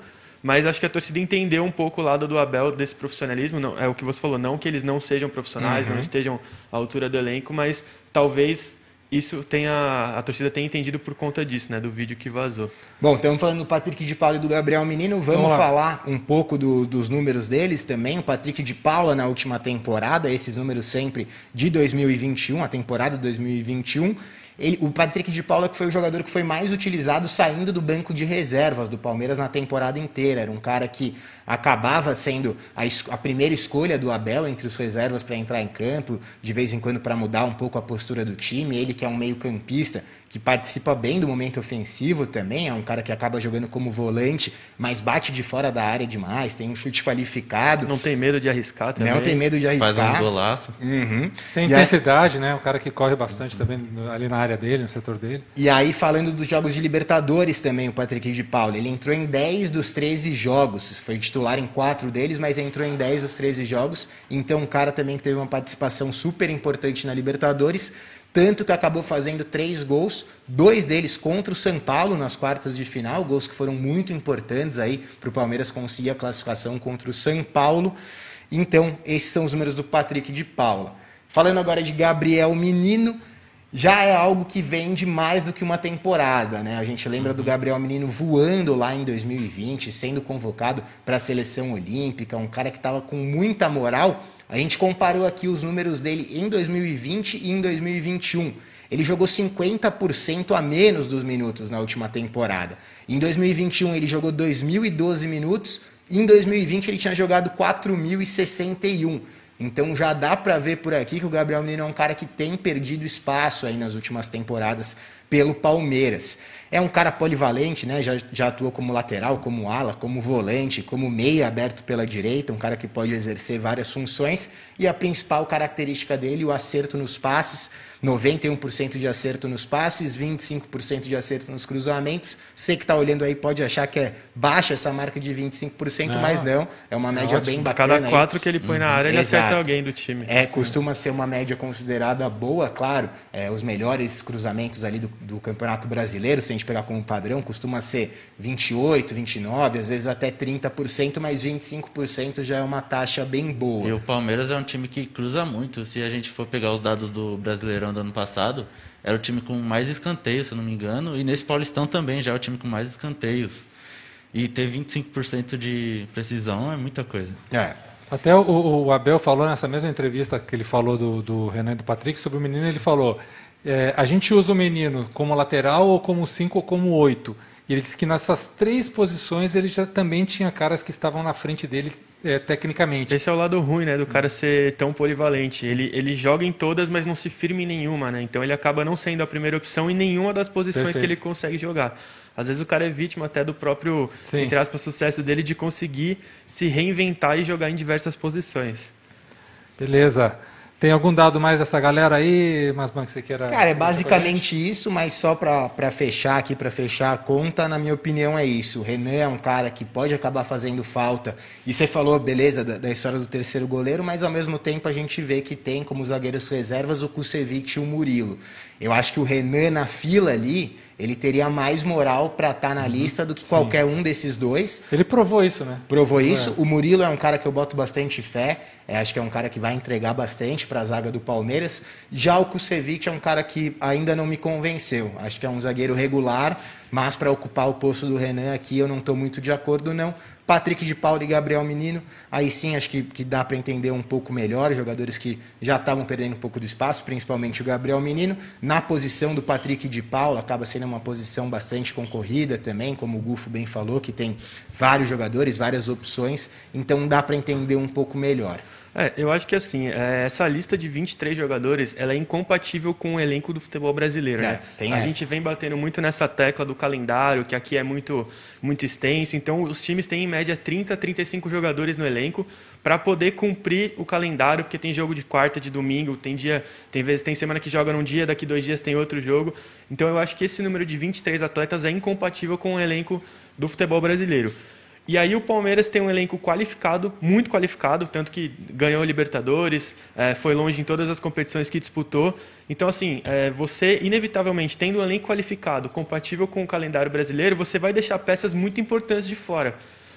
Mas acho que a torcida entendeu um pouco o lado do Abel desse profissionalismo. Não, é o que você falou, não que eles não sejam profissionais, uhum. não estejam à altura do elenco, mas talvez isso tenha a torcida tenha entendido por conta disso, né, do vídeo que vazou. Bom, estamos falando do Patrick de Paula e do Gabriel Menino, vamos, vamos falar um pouco do, dos números deles também. O Patrick de Paula na última temporada, esses números sempre de 2021, a temporada 2021. Ele, o Patrick de Paula que foi o jogador que foi mais utilizado saindo do banco de reservas do Palmeiras na temporada inteira. Era um cara que acabava sendo a, a primeira escolha do Abel entre os reservas para entrar em campo, de vez em quando para mudar um pouco a postura do time. Ele que é um meio-campista que participa bem do momento ofensivo também, é um cara que acaba jogando como volante, mas bate de fora da área demais, tem um chute qualificado. Não tem medo de arriscar também. Não tem medo de arriscar. Faz uns golaços. Uhum. Tem intensidade, né? O cara que corre bastante também ali na área dele, no setor dele. E aí, falando dos jogos de Libertadores também, o Patrick de Paula, ele entrou em 10 dos 13 jogos, foi titular em 4 deles, mas entrou em 10 dos 13 jogos, então um cara também que teve uma participação super importante na Libertadores, tanto que acabou fazendo três gols, dois deles contra o São Paulo nas quartas de final, gols que foram muito importantes aí para o Palmeiras conseguir a classificação contra o São Paulo. Então, esses são os números do Patrick de Paula. Falando agora de Gabriel Menino, já é algo que vem de mais do que uma temporada, né? A gente lembra do Gabriel Menino voando lá em 2020, sendo convocado para a seleção olímpica, um cara que estava com muita moral a gente comparou aqui os números dele em 2020 e em 2021. Ele jogou 50% a menos dos minutos na última temporada. Em 2021 ele jogou 2.012 minutos, e em 2020 ele tinha jogado 4.061. Então já dá para ver por aqui que o Gabriel Menino é um cara que tem perdido espaço aí nas últimas temporadas pelo Palmeiras. É um cara polivalente, né? Já, já atuou como lateral, como ala, como volante, como meia aberto pela direita, um cara que pode exercer várias funções. E a principal característica dele, o acerto nos passes, 91% de acerto nos passes, 25% de acerto nos cruzamentos. Você que está olhando aí pode achar que é baixa essa marca de 25%, não, mas não, é uma média bem bacana. Cada quatro aí. que ele põe na área, ele Exato. acerta alguém do time. É, costuma ser uma média considerada boa, claro. É, os melhores cruzamentos ali do, do Campeonato Brasileiro, se a gente pegar como padrão, costuma ser 28, 29, às vezes até 30%, mas 25% já é uma taxa bem boa. E o Palmeiras é um time que cruza muito. Se a gente for pegar os dados do Brasileirão do ano passado, era o time com mais escanteios, se eu não me engano, e nesse Paulistão também já é o time com mais escanteios. E ter 25% de precisão é muita coisa. É. Até o, o, Abel falou nessa mesma entrevista que ele falou do, do Renan e do Patrick sobre o menino, ele falou: é, a gente usa o menino como lateral ou como 5 ou como 8. E ele disse que nessas três posições ele já também tinha caras que estavam na frente dele é, tecnicamente. Esse é o lado ruim, né, do cara ser tão polivalente. Ele, ele joga em todas, mas não se firma em nenhuma, né? Então ele acaba não sendo a primeira opção em nenhuma das posições Perfeito. que ele consegue jogar. Às vezes o cara é vítima até do próprio, Sim. entre aspas, sucesso dele de conseguir se reinventar e jogar em diversas posições. Beleza. Tem algum dado mais dessa galera aí, Masman, que você queira... Cara, é basicamente isso, mas só para fechar aqui, para fechar a conta, na minha opinião é isso. O Renan é um cara que pode acabar fazendo falta. E você falou, beleza, da, da história do terceiro goleiro, mas ao mesmo tempo a gente vê que tem como zagueiros reservas o Kusevich e o Murilo. Eu acho que o Renan na fila ali, ele teria mais moral para estar tá na lista do que qualquer um desses dois. Ele provou isso, né? Provou isso. É. O Murilo é um cara que eu boto bastante fé. É, acho que é um cara que vai entregar bastante para a zaga do Palmeiras. Já o Kusevich é um cara que ainda não me convenceu. Acho que é um zagueiro regular, mas para ocupar o posto do Renan aqui eu não estou muito de acordo, não. Patrick de Paulo e Gabriel Menino, aí sim acho que, que dá para entender um pouco melhor, jogadores que já estavam perdendo um pouco do espaço, principalmente o Gabriel Menino. Na posição do Patrick de Paulo, acaba sendo uma posição bastante concorrida também, como o Gufo bem falou, que tem vários jogadores, várias opções, então dá para entender um pouco melhor. É, eu acho que assim, é, essa lista de 23 jogadores, ela é incompatível com o elenco do futebol brasileiro, é, né? a essa. gente vem batendo muito nessa tecla do calendário, que aqui é muito, muito extenso, então os times têm em média 30, 35 jogadores no elenco para poder cumprir o calendário, porque tem jogo de quarta, de domingo, tem dia, tem vezes tem semana que joga num dia, daqui dois dias tem outro jogo. Então eu acho que esse número de 23 atletas é incompatível com o elenco do futebol brasileiro. E aí o Palmeiras tem um elenco qualificado, muito qualificado, tanto que ganhou Libertadores, é, foi longe em todas as competições que disputou. Então, assim, é, você, inevitavelmente, tendo um elenco qualificado, compatível com o calendário brasileiro, você vai deixar peças muito importantes de fora.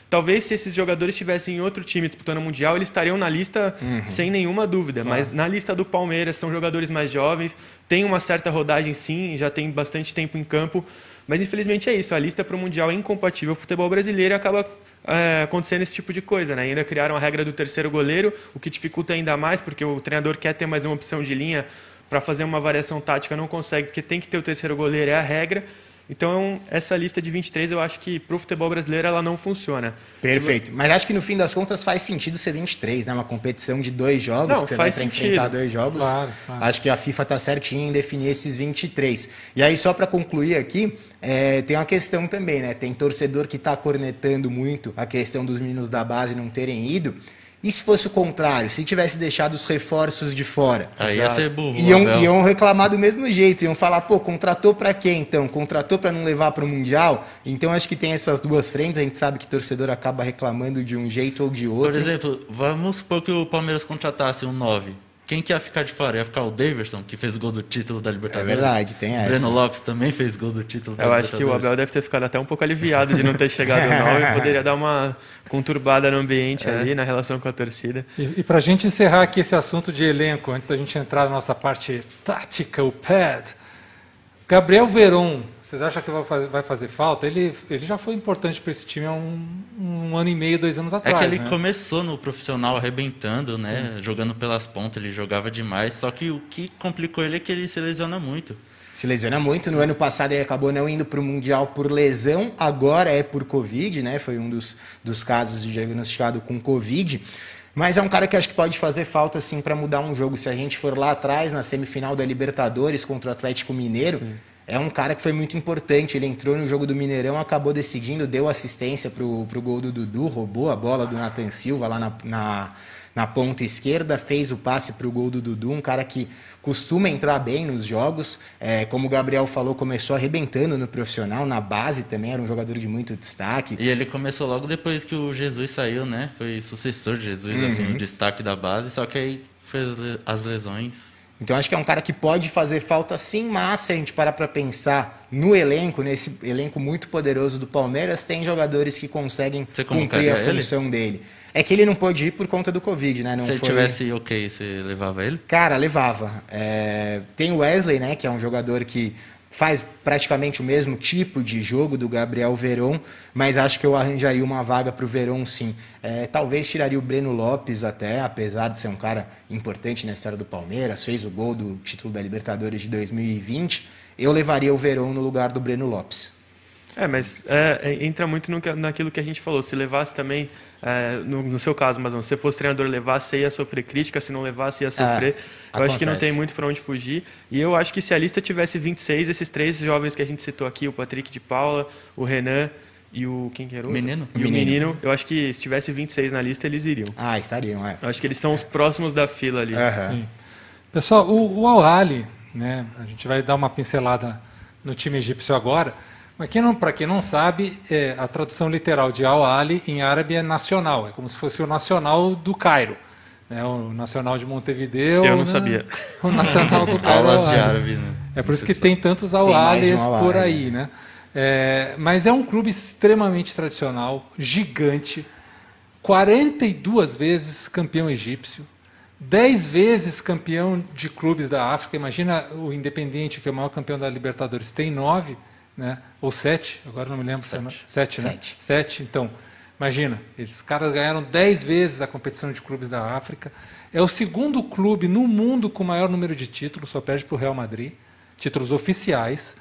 Talvez se esses jogadores estivessem em outro time disputando o Mundial, eles estariam na lista uhum. sem nenhuma dúvida. Claro. Mas na lista do Palmeiras são jogadores mais jovens, tem uma certa rodagem sim, já tem bastante tempo em campo. Mas infelizmente é isso, a lista para o Mundial é incompatível com o futebol brasileiro e acaba é, acontecendo esse tipo de coisa. Né? Ainda criaram a regra do terceiro goleiro, o que dificulta ainda mais, porque o treinador quer ter mais uma opção de linha para fazer uma variação tática, não consegue, porque tem que ter o terceiro goleiro, é a regra. Então, essa lista de 23, eu acho que para o futebol brasileiro ela não funciona. Perfeito. Mas acho que no fim das contas faz sentido ser 23, né? Uma competição de dois jogos, não, que você vai para enfrentar dois jogos. Claro, claro. Acho que a FIFA está certinho em definir esses 23. E aí, só para concluir aqui, é, tem uma questão também, né? Tem torcedor que está cornetando muito a questão dos meninos da base não terem ido. E se fosse o contrário, se tivesse deixado os reforços de fora? Aí ia ser burro. Iam, iam reclamar do mesmo jeito, iam falar, pô, contratou para quê então? Contratou para não levar para o Mundial? Então acho que tem essas duas frentes, a gente sabe que o torcedor acaba reclamando de um jeito ou de outro. Por exemplo, vamos supor que o Palmeiras contratasse um 9 quem que ia ficar de fora? Ia ficar o Daverson, que fez gol do título da Libertadores. É verdade, tem essa. Breno Lopes também fez gol do título da Eu Libertadores. acho que o Abel deve ter ficado até um pouco aliviado de não ter chegado no 9. Poderia dar uma conturbada no ambiente é. ali, na relação com a torcida. E, e para a gente encerrar aqui esse assunto de elenco, antes da gente entrar na nossa parte tática, o pad, Gabriel Veron, vocês acham que vai fazer, vai fazer falta? Ele, ele já foi importante para esse time há um, um, ano e meio, dois anos atrás. É que ele né? começou no profissional arrebentando, né? Sim. Jogando pelas pontas, ele jogava demais. Só que o que complicou ele é que ele se lesiona muito. Se lesiona muito. No ano passado ele acabou não indo para o Mundial por lesão, agora é por Covid, né? Foi um dos, dos casos diagnosticado com Covid. Mas é um cara que acho que pode fazer falta assim para mudar um jogo. Se a gente for lá atrás na semifinal da Libertadores contra o Atlético Mineiro, Sim. É um cara que foi muito importante. Ele entrou no jogo do Mineirão, acabou decidindo, deu assistência pro, pro gol do Dudu, roubou a bola do Nathan Silva lá na, na na ponta esquerda, fez o passe para o gol do Dudu, um cara que costuma entrar bem nos jogos. É, como o Gabriel falou, começou arrebentando no profissional, na base também era um jogador de muito destaque. E ele começou logo depois que o Jesus saiu, né? Foi sucessor de Jesus, uhum. assim, o destaque da base, só que aí fez as lesões. Então acho que é um cara que pode fazer falta sim, mas se a gente parar para pensar no elenco, nesse elenco muito poderoso do Palmeiras, tem jogadores que conseguem cumprir a função ele? dele. É que ele não pôde ir por conta do Covid, né? Não Se foi... tivesse ok, você levava ele? Cara, levava. É... Tem o Wesley, né? Que é um jogador que faz praticamente o mesmo tipo de jogo do Gabriel Veron, mas acho que eu arranjaria uma vaga para o Veron sim. É, talvez tiraria o Breno Lopes até, apesar de ser um cara importante na história do Palmeiras, fez o gol do título da Libertadores de 2020. Eu levaria o Veron no lugar do Breno Lopes. É, mas é, é entra muito no, naquilo que a gente falou. Se levasse também é, no, no, seu caso, mas não, se fosse treinador você ia sofrer crítica, se não levasse, ia sofrer. eu acontece. acho que não tem muito para onde fugir. E eu acho que se a lista tivesse 26, esses três jovens que a gente citou aqui, o Patrick de Paula, o Renan e o. Quem que era o Menino? E menino. o menino, eu acho que se tivesse 26 na lista, eles iriam. Ah, estariam, é. Eu acho que eles são os próximos da fila ali. Uhum. Pessoal, o, o Al-Ali, né, a gente vai dar uma pincelada no time egípcio agora. Mas para quem não sabe, é, a tradução literal de Al-Ali em árabe é nacional, é como se fosse o nacional do Cairo. Né? O nacional de Montevideo. Eu não né? sabia. O nacional do Cairo. Aulas de árabe, né? É por isso que tem tantos um por aí, né? É, mas é um clube extremamente tradicional, gigante, 42 vezes campeão egípcio, 10 vezes campeão de clubes da África. Imagina o Independiente, que é o maior campeão da Libertadores, tem 9, né? ou 7, agora não me lembro. 7, 7 né? 7. 7, então. Imagina, esses caras ganharam 10 vezes a competição de clubes da África. É o segundo clube no mundo com maior número de títulos, só perde para o Real Madrid, títulos oficiais.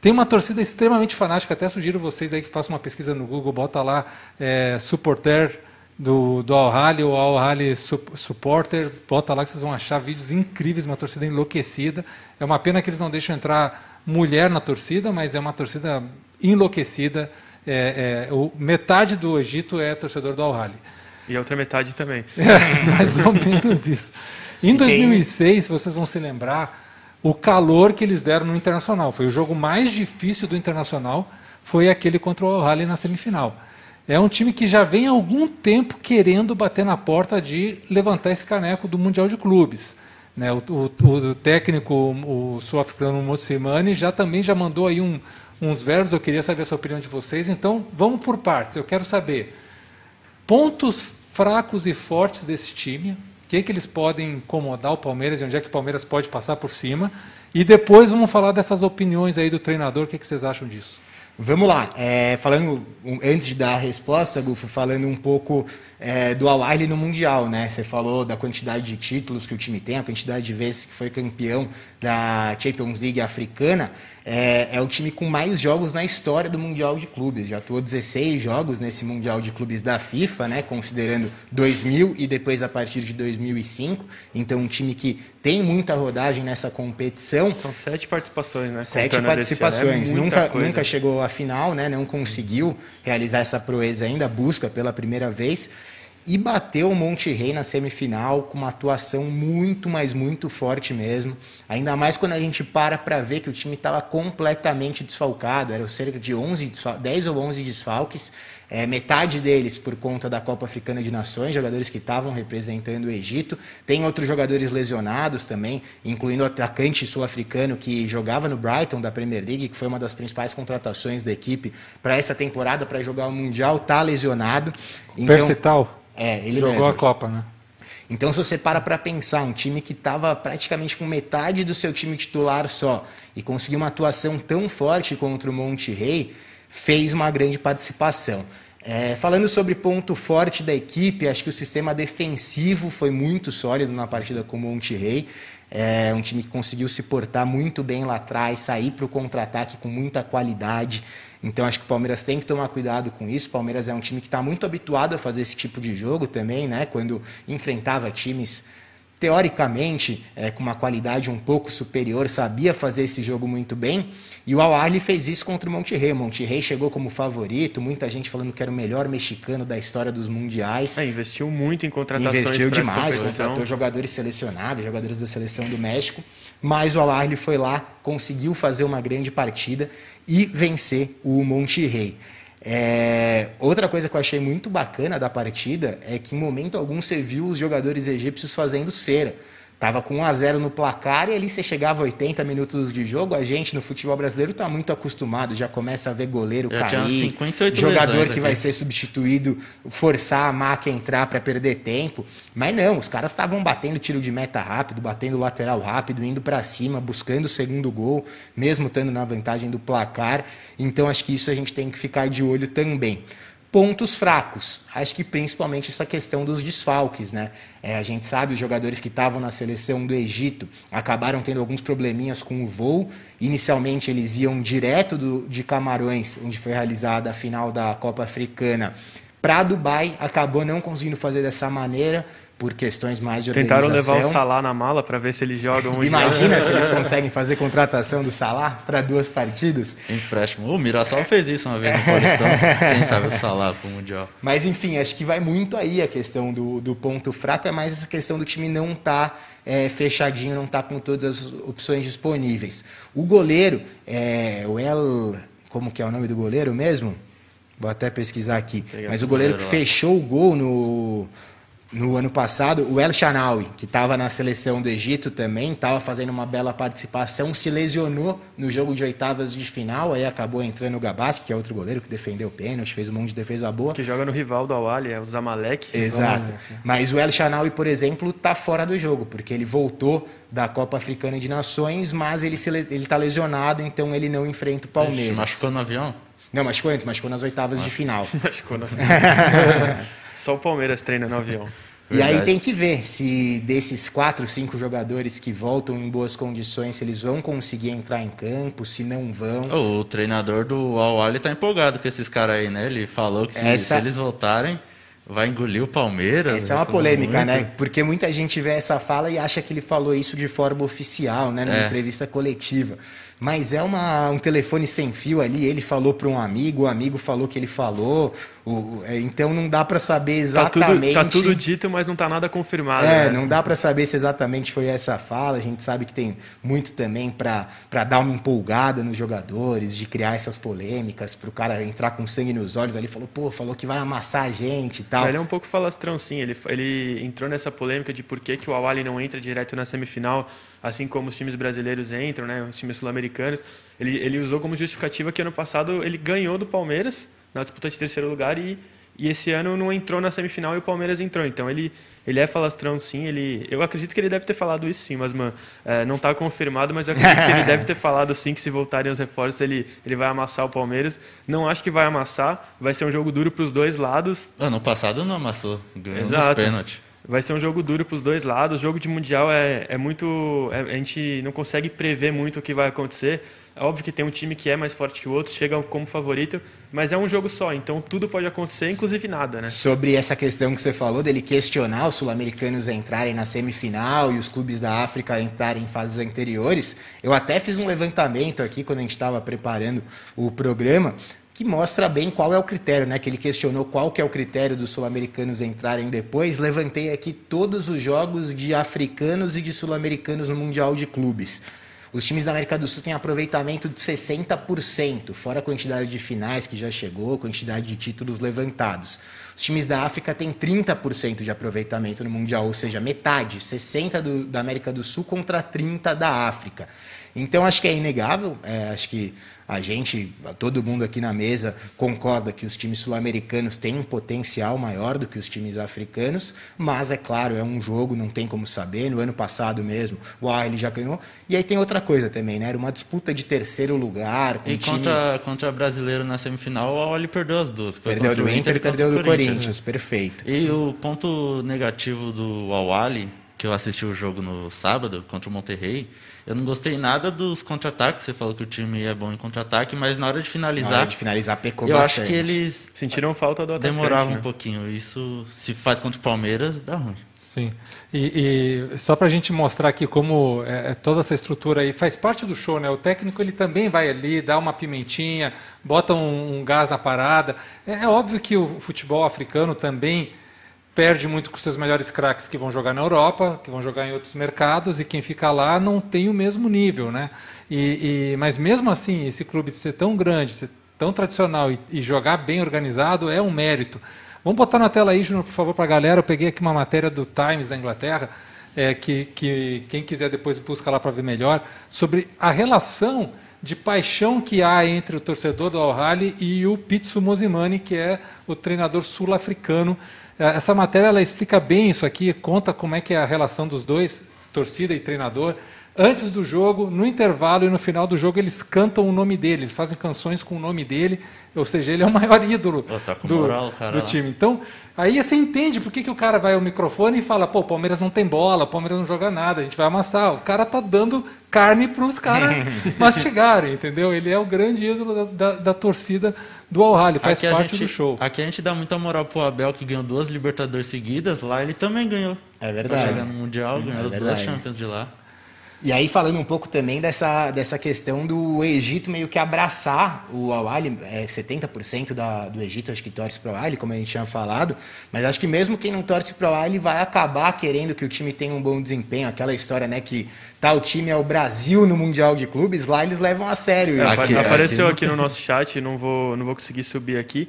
Tem uma torcida extremamente fanática, até sugiro vocês aí que façam uma pesquisa no Google, bota lá é, supporter do, do Al-Hali ou Al-Hali Supporter, bota lá que vocês vão achar vídeos incríveis, uma torcida enlouquecida. É uma pena que eles não deixam entrar mulher na torcida, mas é uma torcida enlouquecida. É, é, o, metade do Egito é torcedor do Al-Hali. E a outra metade também. É, mais ou menos isso. Em 2006, vocês vão se lembrar, o calor que eles deram no Internacional. Foi o jogo mais difícil do Internacional, foi aquele contra o Al-Hali na semifinal. É um time que já vem há algum tempo querendo bater na porta de levantar esse caneco do Mundial de Clubes. Né, o, o, o, técnico, o sul-africano Motsimani, já também já mandou aí um, uns verbos. Eu queria saber a opinião de vocês. Então, vamos por partes. Eu quero saber pontos fracos e fortes desse time. O que, é que eles podem incomodar o Palmeiras e onde é que o Palmeiras pode passar por cima. E depois vamos falar dessas opiniões aí do treinador. O que, é que vocês acham disso? Vamos lá, é, falando antes de dar a resposta, Gufo, falando um pouco é, do Al no Mundial, né? Você falou da quantidade de títulos que o time tem, a quantidade de vezes que foi campeão da Champions League africana. É, é, o time com mais jogos na história do Mundial de Clubes. Já atuou 16 jogos nesse Mundial de Clubes da FIFA, né, considerando 2000 e depois a partir de 2005. Então, um time que tem muita rodagem nessa competição. São sete participações, né? Sete participações. É nunca, nunca chegou à final, né, não conseguiu realizar essa proeza ainda, busca pela primeira vez e bateu o Monte Rei na semifinal com uma atuação muito, mas muito forte mesmo. Ainda mais quando a gente para para ver que o time estava completamente desfalcado, era cerca de 11 10 ou 11 desfalques, é, metade deles por conta da Copa Africana de Nações, jogadores que estavam representando o Egito. Tem outros jogadores lesionados também, incluindo o atacante sul-africano que jogava no Brighton da Premier League, que foi uma das principais contratações da equipe para essa temporada, para jogar o Mundial, está lesionado. Então, Percital. É, ele Jogou mesmo. a Copa, né? Então, se você para para pensar, um time que estava praticamente com metade do seu time titular só e conseguiu uma atuação tão forte contra o Monte Rei, fez uma grande participação. É, falando sobre ponto forte da equipe, acho que o sistema defensivo foi muito sólido na partida com o Monte Rei. É um time que conseguiu se portar muito bem lá atrás, sair para o contra-ataque com muita qualidade. Então acho que o Palmeiras tem que tomar cuidado com isso. O Palmeiras é um time que está muito habituado a fazer esse tipo de jogo também, né? Quando enfrentava times teoricamente é, com uma qualidade um pouco superior, sabia fazer esse jogo muito bem. E o Al fez isso contra o Monterrey. O Monterrey chegou como favorito, muita gente falando que era o melhor mexicano da história dos mundiais. É, investiu muito em contratações. Investiu demais, contratou jogadores selecionados, jogadores da seleção do México. Mas o Al foi lá, conseguiu fazer uma grande partida e vencer o Monterrey. É, outra coisa que eu achei muito bacana da partida é que em momento algum você viu os jogadores egípcios fazendo cera. Tava com 1 a 0 no placar e ali você chegava a 80 minutos de jogo. A gente no futebol brasileiro está muito acostumado, já começa a ver goleiro já cair, jogador que aqui. vai ser substituído, forçar a máquina a entrar para perder tempo. Mas não, os caras estavam batendo tiro de meta rápido, batendo lateral rápido, indo para cima, buscando o segundo gol, mesmo estando na vantagem do placar. Então acho que isso a gente tem que ficar de olho também. Pontos fracos, acho que principalmente essa questão dos desfalques, né? É, a gente sabe, os jogadores que estavam na seleção do Egito acabaram tendo alguns probleminhas com o voo. Inicialmente eles iam direto do, de Camarões, onde foi realizada a final da Copa Africana, para Dubai, acabou não conseguindo fazer dessa maneira por questões mais de Tentaram levar o Salah na mala para ver se ele joga um Imagina se eles conseguem fazer contratação do Salah para duas partidas. Empréstimo. O Mirassol fez isso uma vez no Paulistão. Quem sabe o Salah para o Mundial. Mas enfim, acho que vai muito aí a questão do, do ponto fraco, é mais essa questão do time não estar tá, é, fechadinho, não estar tá com todas as opções disponíveis. O goleiro, é, o El... Como que é o nome do goleiro mesmo? Vou até pesquisar aqui. Mas o goleiro que fechou o gol no no ano passado, o El Shanawi, que estava na seleção do Egito também, estava fazendo uma bela participação, se lesionou no jogo de oitavas de final, aí acabou entrando o Gabassi, que é outro goleiro que defendeu o pênalti, fez um monte de defesa boa. Que joga no rival do Awali, é o Zamalek. Exato. Mas o El Shanawi, por exemplo, está fora do jogo, porque ele voltou da Copa Africana de Nações, mas ele está lesionado, então ele não enfrenta o Palmeiras. Machucou no avião? Não, machucou antes, machucou nas oitavas de final. machucou no avião. Só o Palmeiras treina no avião. E Verdade. aí tem que ver se desses quatro, cinco jogadores que voltam em boas condições, se eles vão conseguir entrar em campo, se não vão. O treinador do Al tá empolgado com esses caras aí, né? Ele falou que se, Essa... se eles voltarem, vai engolir o Palmeiras. Essa é uma polêmica, né? muito. né? Porque muita gente vê essa fala e acha que ele falou isso de forma oficial, né? Numa é. entrevista coletiva mas é uma, um telefone sem fio ali. Ele falou para um amigo, o amigo falou que ele falou. O, é, então não dá para saber exatamente. Tá tudo, tá tudo, dito, mas não tá nada confirmado. É, né? não dá para saber se exatamente foi essa fala. A gente sabe que tem muito também para dar uma empolgada nos jogadores, de criar essas polêmicas, para o cara entrar com sangue nos olhos ali. Falou, pô, falou que vai amassar a gente e tal. Ele é um pouco falastrão, sim. Ele, ele entrou nessa polêmica de por que, que o Awali não entra direto na semifinal assim como os times brasileiros entram, né, os times sul-americanos. Ele, ele usou como justificativa que ano passado ele ganhou do Palmeiras na disputa de terceiro lugar e, e esse ano não entrou na semifinal e o Palmeiras entrou. Então ele, ele é falastrão sim, ele, eu acredito que ele deve ter falado isso sim, mas mano, é, não está confirmado, mas eu acredito que ele deve ter falado sim que se voltarem os reforços ele, ele vai amassar o Palmeiras. Não acho que vai amassar, vai ser um jogo duro para os dois lados. Ano passado não amassou, ganhou Exato. nos pênaltis. Vai ser um jogo duro para os dois lados. O jogo de Mundial é, é muito. É, a gente não consegue prever muito o que vai acontecer. É óbvio que tem um time que é mais forte que o outro, chega como favorito, mas é um jogo só, então tudo pode acontecer, inclusive nada, né? Sobre essa questão que você falou, dele questionar os sul-americanos entrarem na semifinal e os clubes da África entrarem em fases anteriores, eu até fiz um levantamento aqui quando a gente estava preparando o programa que mostra bem qual é o critério, né? Que ele questionou qual que é o critério dos sul-americanos entrarem depois. Levantei aqui todos os jogos de africanos e de sul-americanos no Mundial de Clubes. Os times da América do Sul têm aproveitamento de 60%, fora a quantidade de finais que já chegou, quantidade de títulos levantados. Os times da África têm 30% de aproveitamento no Mundial, ou seja, metade, 60% do, da América do Sul contra 30% da África. Então, acho que é inegável, é, acho que a gente, todo mundo aqui na mesa concorda que os times sul-americanos têm um potencial maior do que os times africanos, mas é claro, é um jogo, não tem como saber. No ano passado mesmo, o Al já ganhou. E aí tem outra coisa também, né? Era uma disputa de terceiro lugar. e time... contra, contra brasileiro na semifinal, o Al perdeu as duas. Perdeu do Inter e perdeu do Corinthians, Corinthians né? perfeito. E o ponto negativo do Al que eu assisti o jogo no sábado contra o Monterrey, eu não gostei nada dos contra-ataques. Você falou que o time é bom em contra-ataque, mas na hora de finalizar. Na hora de finalizar, pecou eu bastante. acho que eles. Sentiram falta do atacante. Demoravam né? um pouquinho. Isso, se faz contra o Palmeiras, dá ruim. Sim. E, e só para a gente mostrar aqui como é, é, toda essa estrutura aí faz parte do show, né? O técnico ele também vai ali, dá uma pimentinha, bota um, um gás na parada. É, é óbvio que o futebol africano também perde muito com seus melhores craques que vão jogar na Europa, que vão jogar em outros mercados, e quem fica lá não tem o mesmo nível, né? E, e mas mesmo assim, esse clube ser tão grande, ser tão tradicional e, e, jogar bem organizado é um mérito. Vamos botar na tela aí, Júnior, por favor, para a galera. Eu peguei aqui uma matéria do Times da Inglaterra, é, que, que quem quiser depois busca lá para ver melhor, sobre a relação de paixão que há entre o torcedor do Al-Ahly e o Pitsu Mosimani, que é o treinador sul-africano é, essa matéria ela explica bem isso aqui, conta como é que é a relação dos dois, torcida e treinador. Antes do jogo, no intervalo e no final do jogo, eles cantam o nome dele, eles fazem canções com o nome dele, ou seja, ele é o maior ídolo oh, tá do, moral, do time. Então, aí você entende por que, que o cara vai ao microfone e fala: pô, o Palmeiras não tem bola, o Palmeiras não joga nada, a gente vai amassar. O cara tá dando carne para os caras mastigarem, entendeu? Ele é o grande ídolo da, da, da torcida do Al Rally, faz aqui parte gente, do show. Aqui a gente dá muita moral pro Abel, que ganhou duas Libertadores seguidas, lá ele também ganhou. É verdade. Pra chegar no Mundial, Sim, ganhou é as duas Champions de lá. E aí falando um pouco também dessa, dessa questão do Egito meio que abraçar o Al-Ahly, é 70% da, do Egito acho que torce para o Al-Ahly, como a gente tinha falado, mas acho que mesmo quem não torce para o Al-Ahly vai acabar querendo que o time tenha um bom desempenho, aquela história né que tal time é o Brasil no Mundial de Clubes, lá eles levam a sério isso. É, apareceu aqui no nosso chat, não vou, não vou conseguir subir aqui, É,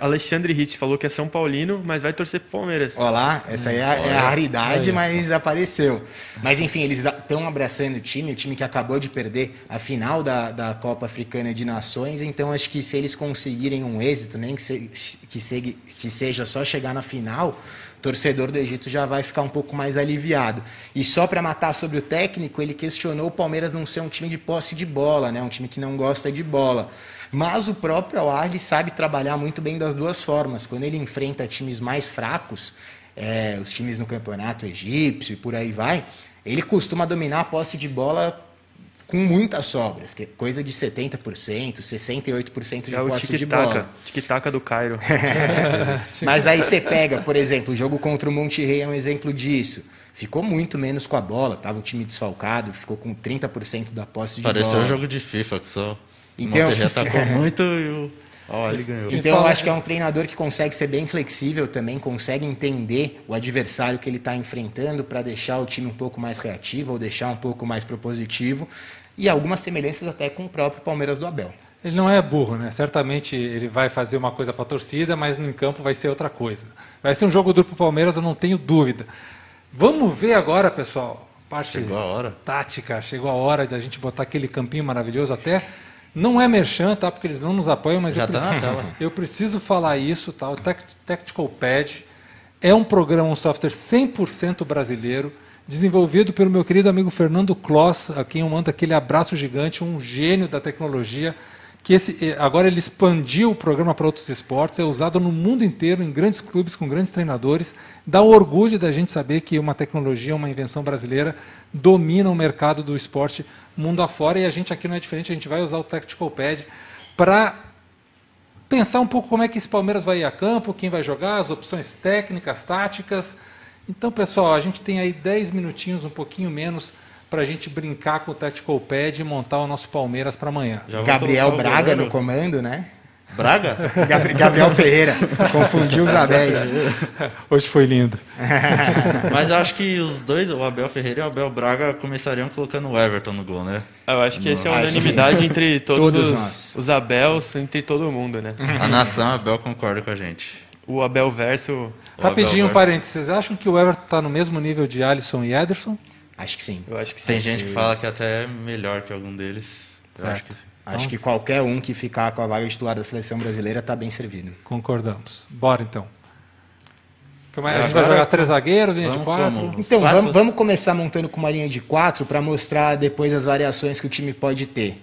Alexandre Hitch falou que é São Paulino, mas vai torcer pro Palmeiras. Olá, essa aí é, é a raridade, mas apareceu. Mas enfim, eles estão abraçando o time, o time que acabou de perder a final da, da Copa Africana de Nações, então acho que se eles conseguirem um êxito, nem que, se, que, se, que seja só chegar na final, o torcedor do Egito já vai ficar um pouco mais aliviado. E só para matar sobre o técnico, ele questionou o Palmeiras não ser um time de posse de bola, né? um time que não gosta de bola. Mas o próprio Al sabe trabalhar muito bem das duas formas. Quando ele enfrenta times mais fracos, é, os times no campeonato egípcio e por aí vai, ele costuma dominar a posse de bola com muitas sobras, que é coisa de 70%, 68% de é posse de bola. Tic-tac do Cairo. Mas aí você pega, por exemplo, o jogo contra o Monterrey é um exemplo disso. Ficou muito menos com a bola, tava um time desfalcado, ficou com 30% da posse de Pareceu bola. Pareceu jogo de FIFA, que só então, Monterrey atacou muito e o oh, ele ganhou. Então eu acho que é um treinador que consegue ser bem flexível também, consegue entender o adversário que ele está enfrentando para deixar o time um pouco mais reativo ou deixar um pouco mais propositivo. E algumas semelhanças até com o próprio Palmeiras do Abel. Ele não é burro, né? Certamente ele vai fazer uma coisa para a torcida, mas no campo vai ser outra coisa. Vai ser um jogo duro para o Palmeiras, eu não tenho dúvida. Vamos ver agora, pessoal. Parte chegou a hora. Tática, chegou a hora da gente botar aquele campinho maravilhoso até não é merchan, tá? Porque eles não nos apoiam, mas Já eu, tá preciso, eu preciso falar isso, tá? O Tactical Pad é um programa, um software 100% brasileiro, desenvolvido pelo meu querido amigo Fernando Kloss, a quem eu mando aquele abraço gigante, um gênio da tecnologia, que esse, eh, agora ele expandiu o programa para outros esportes, é usado no mundo inteiro, em grandes clubes, com grandes treinadores. Dá orgulho da gente saber que uma tecnologia, uma invenção brasileira, domina o mercado do esporte mundo afora e a gente aqui não é diferente, a gente vai usar o Tactical Pad para pensar um pouco como é que esse Palmeiras vai ir a campo, quem vai jogar, as opções técnicas, táticas. Então, pessoal, a gente tem aí 10 minutinhos, um pouquinho menos, para a gente brincar com o Tactical Pad e montar o nosso Palmeiras para amanhã. Gabriel Braga no comando, né? Braga? Gabriel Ferreira. Confundiu os Abéis. Hoje foi lindo. Mas eu acho que os dois, o Abel Ferreira e o Abel Braga, começariam colocando o Everton no gol, né? Eu acho que esse é uma unanimidade entre todos, todos os, os Abels, entre todo mundo, né? A nação Abel concorda com a gente. O Abel verso. Rapidinho, um parênteses. Vocês acham que o Everton está no mesmo nível de Alisson e Ederson? Acho que sim. Eu acho que sim. Tem gente que fala que até é melhor que algum deles. Eu certo. acho que sim. Acho então, que qualquer um que ficar com a vaga titular da seleção brasileira está bem servido. Concordamos. Bora então. Como é? A gente vai jogar três zagueiros, linha de quatro? Como? Então, quatro? Vamos, vamos, começar montando com uma linha de quatro para mostrar depois as variações que o time pode ter.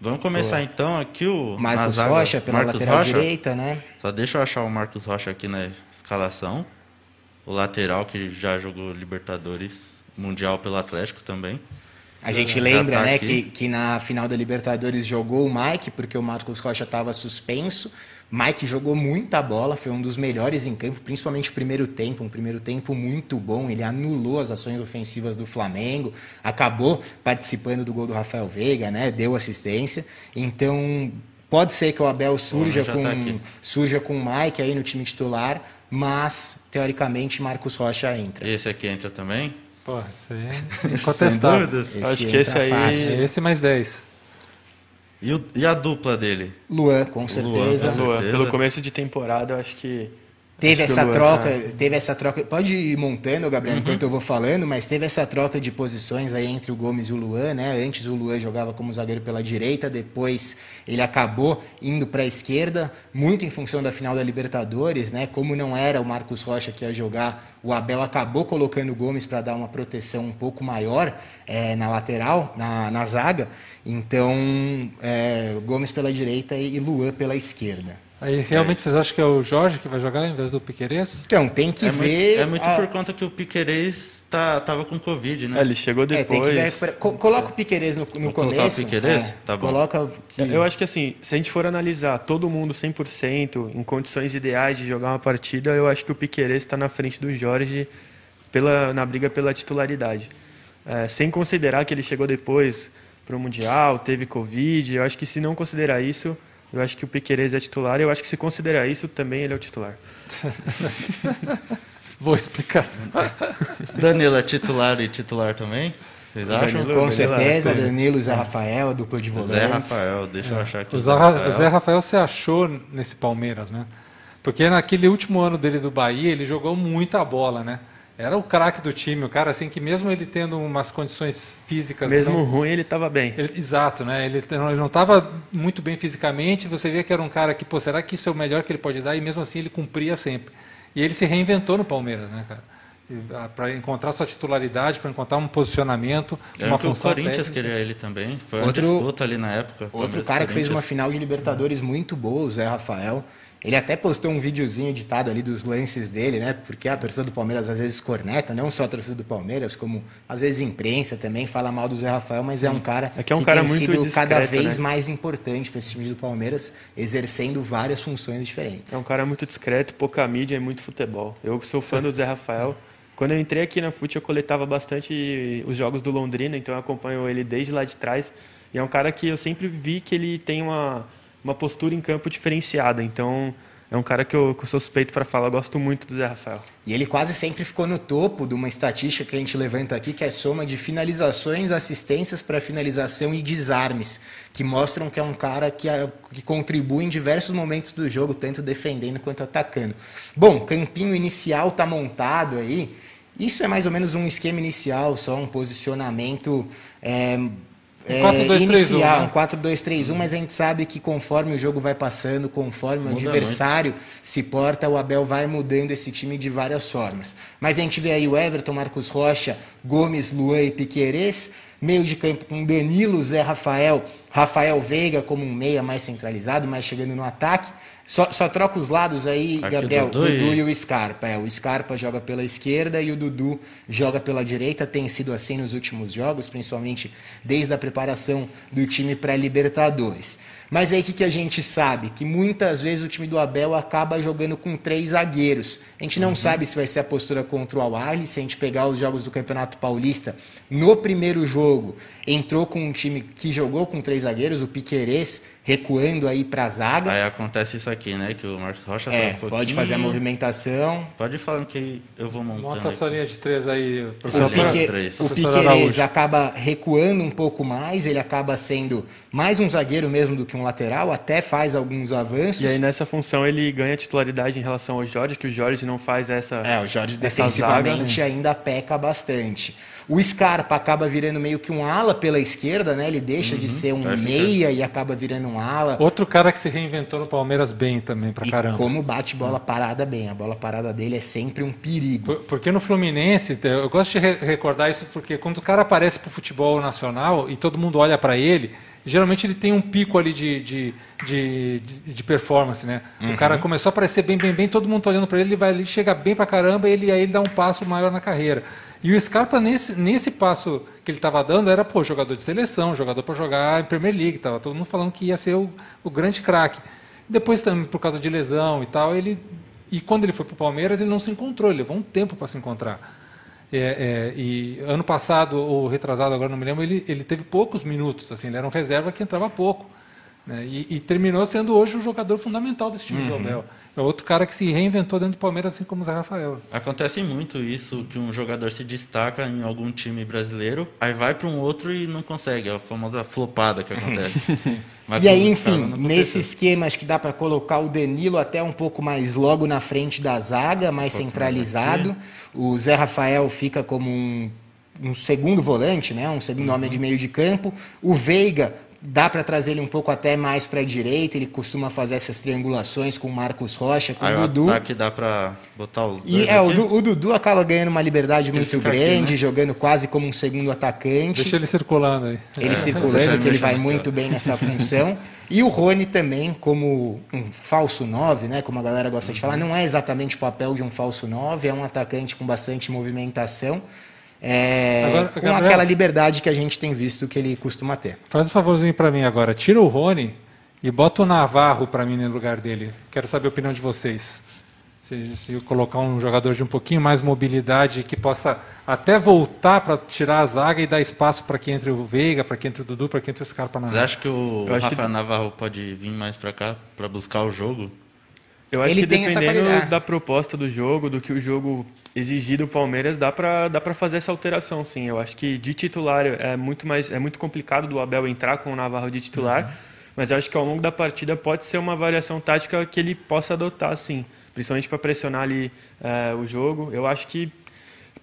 Vamos começar Boa. então aqui o. Marcos zaga, Rocha pela Marcos lateral Rocha. direita, né? Só deixa eu achar o Marcos Rocha aqui na escalação. O lateral que já jogou Libertadores Mundial pelo Atlético também. A gente lembra, tá né, que, que na final da Libertadores jogou o Mike, porque o Marcos Rocha estava suspenso. Mike jogou muita bola, foi um dos melhores em campo, principalmente primeiro tempo, um primeiro tempo muito bom. Ele anulou as ações ofensivas do Flamengo, acabou participando do gol do Rafael Veiga, né? Deu assistência. Então, pode ser que o Abel surja com tá surja com o Mike aí no time titular, mas teoricamente Marcos Rocha entra. Esse aqui entra também? Pô, isso aí é incontestável. Acho que esse aí. Fácil. Esse mais 10. E, o, e, a dupla dele? Luan, com certeza. Luan, Luan. Pelo começo de temporada, eu acho que Teve essa troca, tá... teve essa troca. Pode ir montando, Gabriel, uhum. enquanto eu vou falando, mas teve essa troca de posições aí entre o Gomes e o Luan, né? Antes o Luan jogava como zagueiro pela direita, depois ele acabou indo para a esquerda, muito em função da final da Libertadores, né? Como não era o Marcos Rocha que ia jogar, o Abel acabou colocando o Gomes para dar uma proteção um pouco maior é, na lateral, na, na zaga. Então, é, Gomes pela direita e Luan pela esquerda. Aí realmente é. vocês acham que é o Jorge que vai jogar em vez do Piquerez? Então, tem que é ver. Muito, é muito a... por conta que o Piquerez tá, tava com Covid, né? É, ele chegou depois. É, ver, coloca o Piquerez no, no começo. Colocar o Piquerez? É, tá bom. Coloca que... Eu acho que assim, se a gente for analisar todo mundo 100%, em condições ideais de jogar uma partida, eu acho que o Piquerez está na frente do Jorge pela, na briga pela titularidade. É, sem considerar que ele chegou depois para o Mundial, teve Covid, eu acho que se não considerar isso eu acho que o Piquerez é titular. Eu acho que se considerar isso, também ele é o titular. Boa explicação. Danilo é titular e titular também? Vocês acham? Danilo, Com Danilo, certeza, é. Danilo, Zé Rafael, a dupla de volantes. Zé Rafael, deixa eu achar aqui. O Zé, Ra- o Zé Rafael se achou nesse Palmeiras, né? Porque naquele último ano dele do Bahia, ele jogou muita bola, né? Era o craque do time, o cara assim que mesmo ele tendo umas condições físicas Mesmo não- ruim, ele tava bem. Ele- exato, né? Ele, ele não estava muito bem fisicamente. Você vê que era um cara que, pô, será que isso é o melhor que ele pode dar? E mesmo assim ele cumpria sempre. E ele se reinventou no Palmeiras, né, cara? Para encontrar sua titularidade, para encontrar um posicionamento, Eu uma que o função Corinthians técnica. queria ele também. Foi Outro- uma disputa ali na época. Outro cara que fez uma final de Libertadores muito boa, o Zé Rafael. Ele até postou um videozinho editado ali dos lances dele, né? Porque a torcida do Palmeiras às vezes corneta, não só a torcida do Palmeiras, como às vezes a imprensa também fala mal do Zé Rafael, mas é um cara É que é um cara tem muito sido cada discreto, vez né? mais importante para esse time do Palmeiras, exercendo várias funções diferentes. É um cara muito discreto, pouca mídia e muito futebol. Eu que sou fã do Zé Rafael. Quando eu entrei aqui na FUT, eu coletava bastante os jogos do Londrina, então eu acompanho ele desde lá de trás. E é um cara que eu sempre vi que ele tem uma, uma postura em campo diferenciada. Então é um cara que eu, que eu sou suspeito para falar. Eu gosto muito do Zé Rafael. E ele quase sempre ficou no topo de uma estatística que a gente levanta aqui, que é a soma de finalizações, assistências para finalização e desarmes, que mostram que é um cara que, é- que contribui em diversos momentos do jogo, tanto defendendo quanto atacando. Bom, campinho inicial está montado aí. Isso é mais ou menos um esquema inicial, só um posicionamento. é, é, 4-2-3-1, inicial, né? um 4-2-3-1, mas a gente sabe que conforme o jogo vai passando, conforme o Muda adversário se porta, o Abel vai mudando esse time de várias formas. Mas a gente vê aí o Everton, Marcos Rocha, Gomes, Luan e Piquerez, meio de campo com Danilo, Zé Rafael, Rafael Veiga como um meia mais centralizado, mais chegando no ataque. Só, só troca os lados aí, Aqui, Gabriel, Dudu Dudu, e- e... o Scarpa. É, o Scarpa joga pela esquerda e o Dudu joga pela direita. Tem sido assim nos últimos jogos, principalmente desde a preparação do time para Libertadores. Mas aí o que, que a gente sabe? Que muitas vezes o time do Abel acaba jogando com três zagueiros. A gente não sabe se vai ser a postura contra o Al-Ahly, se a gente pegar os jogos do Campeonato Paulista. No primeiro jogo, entrou com um time que jogou com três zagueiros, o Piquerez recuando aí para a zaga. Aí acontece isso aqui, né? Que o Marcos Rocha É, um pode fazer a movimentação. Pode ir falando que eu vou montando. Monta a sua linha de três aí, O, professor. Pra- Pique, três. o Piquerez acaba recuando um pouco mais, ele acaba sendo mais um zagueiro mesmo do que um lateral, até faz alguns avanços. E aí nessa função ele ganha titularidade em relação ao Jorge, que o Jorge não faz essa. É, o Jorge defensivamente zaga. ainda peca bastante. O Scarpa acaba virando meio que um ala pela esquerda, né? Ele deixa de ser um ficar- meia e acaba virando um ala. Outro cara que se reinventou no Palmeiras bem também, pra E caramba. como bate bola parada bem. A bola parada dele é sempre um perigo. Por- Porque no Fluminense, eu gosto de re- recordar isso porque quando o cara aparece pro futebol nacional e todo mundo olha para ele, geralmente ele tem um pico ali de, de, de, de- de performance, né? O cara começou a aparecer bem, bem, bem, todo mundo tá olhando para ele, ele vai ali, chega bem pra caramba e ele, aí ele dá um passo maior na carreira. E o Scarpa, nesse, nesse passo que ele estava dando, era pô, jogador de seleção, jogador para jogar em Premier League, tava todo mundo falando que ia ser o, o grande craque. Depois também, por causa de lesão e tal, ele. E quando ele foi para o Palmeiras, ele não se encontrou, ele levou um tempo para se encontrar. É, é, e ano passado, ou retrasado, agora não me lembro, ele, ele teve poucos minutos, assim, ele era um reserva que entrava pouco. né? E, e terminou sendo hoje o jogador fundamental desse time do Abel. É outro cara que se reinventou dentro do Palmeiras, assim como o Zé Rafael. Acontece muito isso, que um jogador se destaca em algum time brasileiro, aí vai para um outro e não consegue. É a famosa flopada que acontece. Mas E aí, enfim, nesse esquema, acho que dá para colocar o Danilo até um pouco mais logo na frente da zaga, mais Um centralizado. O Zé Rafael fica como um, um segundo volante, né? um segundo Uhum. homem de meio de campo. O Veiga dá para trazer ele um pouco até mais para a direita, ele costuma fazer essas triangulações com o Marcos Rocha, com Aí o Dudu. ataque dá para botar os dois E é, o, o Dudu acaba ganhando uma liberdade Ele muito fica aqui, grande, né? jogando quase como um segundo atacante Deixa ele circulando aí. ele É, circulando, ele que ele vai muito bem nessa função. E o Rony também, como um falso 9, né? Como a galera gosta de falar, não é exatamente o papel de um falso 9, é um atacante com bastante movimentação. É, Agora, com Gabriel- aquela liberdade que a gente tem visto que ele costuma ter. Faz um favorzinho para mim agora. Tira o Rony e bota o Navarro para mim no lugar dele. Quero saber a opinião de vocês. Se, se eu colocar um jogador de um pouquinho mais mobilidade que possa até voltar para tirar a zaga e dar espaço para que entre o Veiga, para que entre o Dudu, para que entre o Scarpa na Você acha que o Eu acho que- Rafael Navarro pode vir mais para cá para buscar o jogo? Eu acho ele que tem dependendo da proposta do jogo, do que o jogo exigir do Palmeiras, dá pra dá para fazer essa alteração, sim. Eu acho que de titular é muito mais é muito complicado do Abel entrar com o Navarro de titular, Uhum. mas eu acho que ao longo da partida pode ser uma variação tática que ele possa adotar, sim, principalmente para pressionar ali eh, o jogo. Eu acho que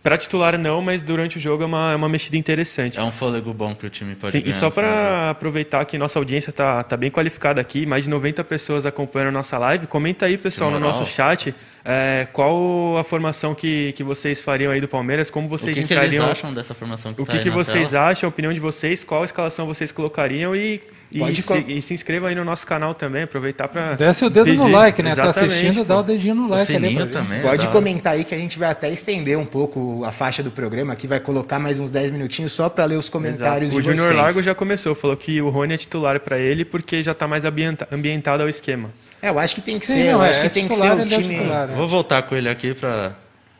para titular não, mas durante o jogo é uma, é uma mexida interessante. É um fôlego bom que o time pode Sim, e ganhar. só do jogo. para aproveitar que nossa audiência tá, tá bem qualificada aqui, mais de 90 pessoas acompanhando a nossa live. Comenta aí, pessoal, no nosso chat, é, qual a formação que, que vocês fariam aí do Palmeiras, como O vocês que, que eles entrariam, acham dessa formação que o tá que, que vocês tela? acham, a opinião de vocês, qual escalação vocês colocariam e, e, Pode se, co- e se inscreva aí no nosso canal também, aproveitar para Desce o dedo no like, né? Tá assistindo, dá o dedinho no O like ali. sininho também. Pode tá? comentar aí que a gente vai até estender um pouco a faixa do programa aqui, vai colocar mais uns 10 minutinhos só para ler os comentários O de vocês. Júnior Largo já começou, falou que o Rony é titular para ele porque já está mais ambienta- ambientado ao esquema. É, eu acho que tem que Sim, ser, não, eu é, acho que é tem que titular, ser o é o time. titular, né? Vou voltar com ele aqui pra.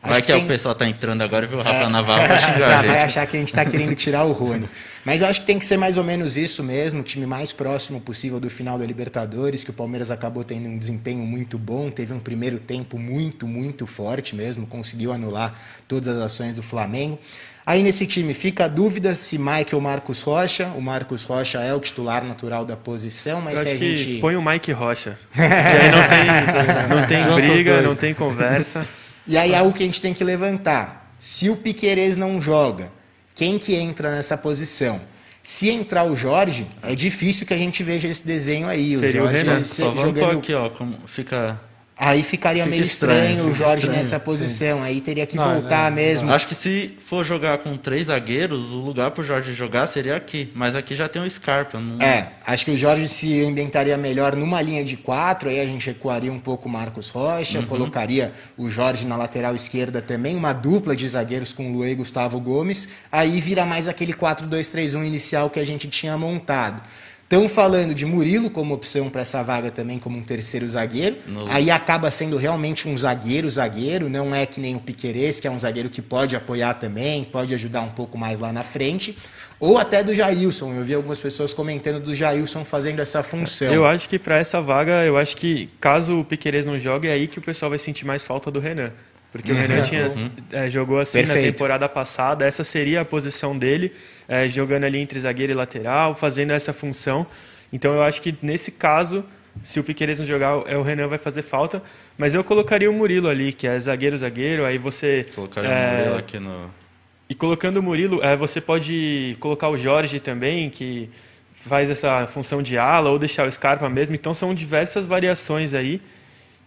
Acho Vai que que, tem- o pessoal tá entrando agora e viu o Rafa Navarro É, pra xingar já a vai achar que a gente está querendo tirar o Rony. Mas eu acho que tem que ser mais ou menos isso mesmo, o time mais próximo possível do final da Libertadores, que o Palmeiras acabou tendo um desempenho muito bom, teve um primeiro tempo muito, muito forte mesmo, conseguiu anular todas as ações do Flamengo. Aí nesse time fica a dúvida se Michael ou Marcos Rocha. O Marcos Rocha é o titular natural da posição, mas Eu se a gente. põe o Mike Rocha. que aí não tem, não tem briga, não tem conversa. E aí é algo que a gente tem que levantar. Se o Piquerez não joga, quem que entra nessa posição? Se entrar o Jorge, é difícil que a gente veja esse desenho aí. O Seria o Jorge Renan. se- Só jogando... aqui, ó. Como fica. Aí ficaria Fica meio estranho, estranho, o Jorge estranho, nessa posição. Aí teria que Não, voltar não, mesmo. Acho que se for jogar com três zagueiros, o lugar pro Jorge jogar seria aqui. Mas aqui já tem o Scarpa. Não... É, acho que o Jorge se ambientaria melhor numa linha de quatro, aí a gente recuaria um pouco o Marcos Rocha, Uhum. colocaria o Jorge na lateral esquerda também, uma dupla de zagueiros com o Luê e Gustavo Gomes, aí vira mais aquele 4-2-3-1 inicial que a gente tinha montado. Estão falando de Murilo como opção para essa vaga também, como um terceiro zagueiro. No- Aí acaba sendo realmente um zagueiro, zagueiro, não é que nem o Piquerez, que é um zagueiro que pode apoiar também, pode ajudar um pouco mais lá na frente. Ou até do Jailson. Eu vi algumas pessoas comentando do Jailson fazendo essa função. Eu acho que para essa vaga, eu acho que caso o Piquerez não jogue, é aí que o pessoal vai sentir mais falta do Renan. Porque o Renan tinha, é, jogou assim na Perfeito. temporada passada, essa seria a posição dele, é, jogando ali entre zagueiro e lateral, fazendo essa função. Então eu acho que nesse caso, se o Piquerez não jogar, é, o Renan vai fazer falta. Mas eu colocaria o Murilo ali, que é zagueiro-zagueiro, aí você... Colocaria é, o Murilo aqui no. e colocando o Murilo, eh, você pode colocar o Jorge também, que faz essa função de ala, ou deixar o Scarpa mesmo. Então são diversas variações aí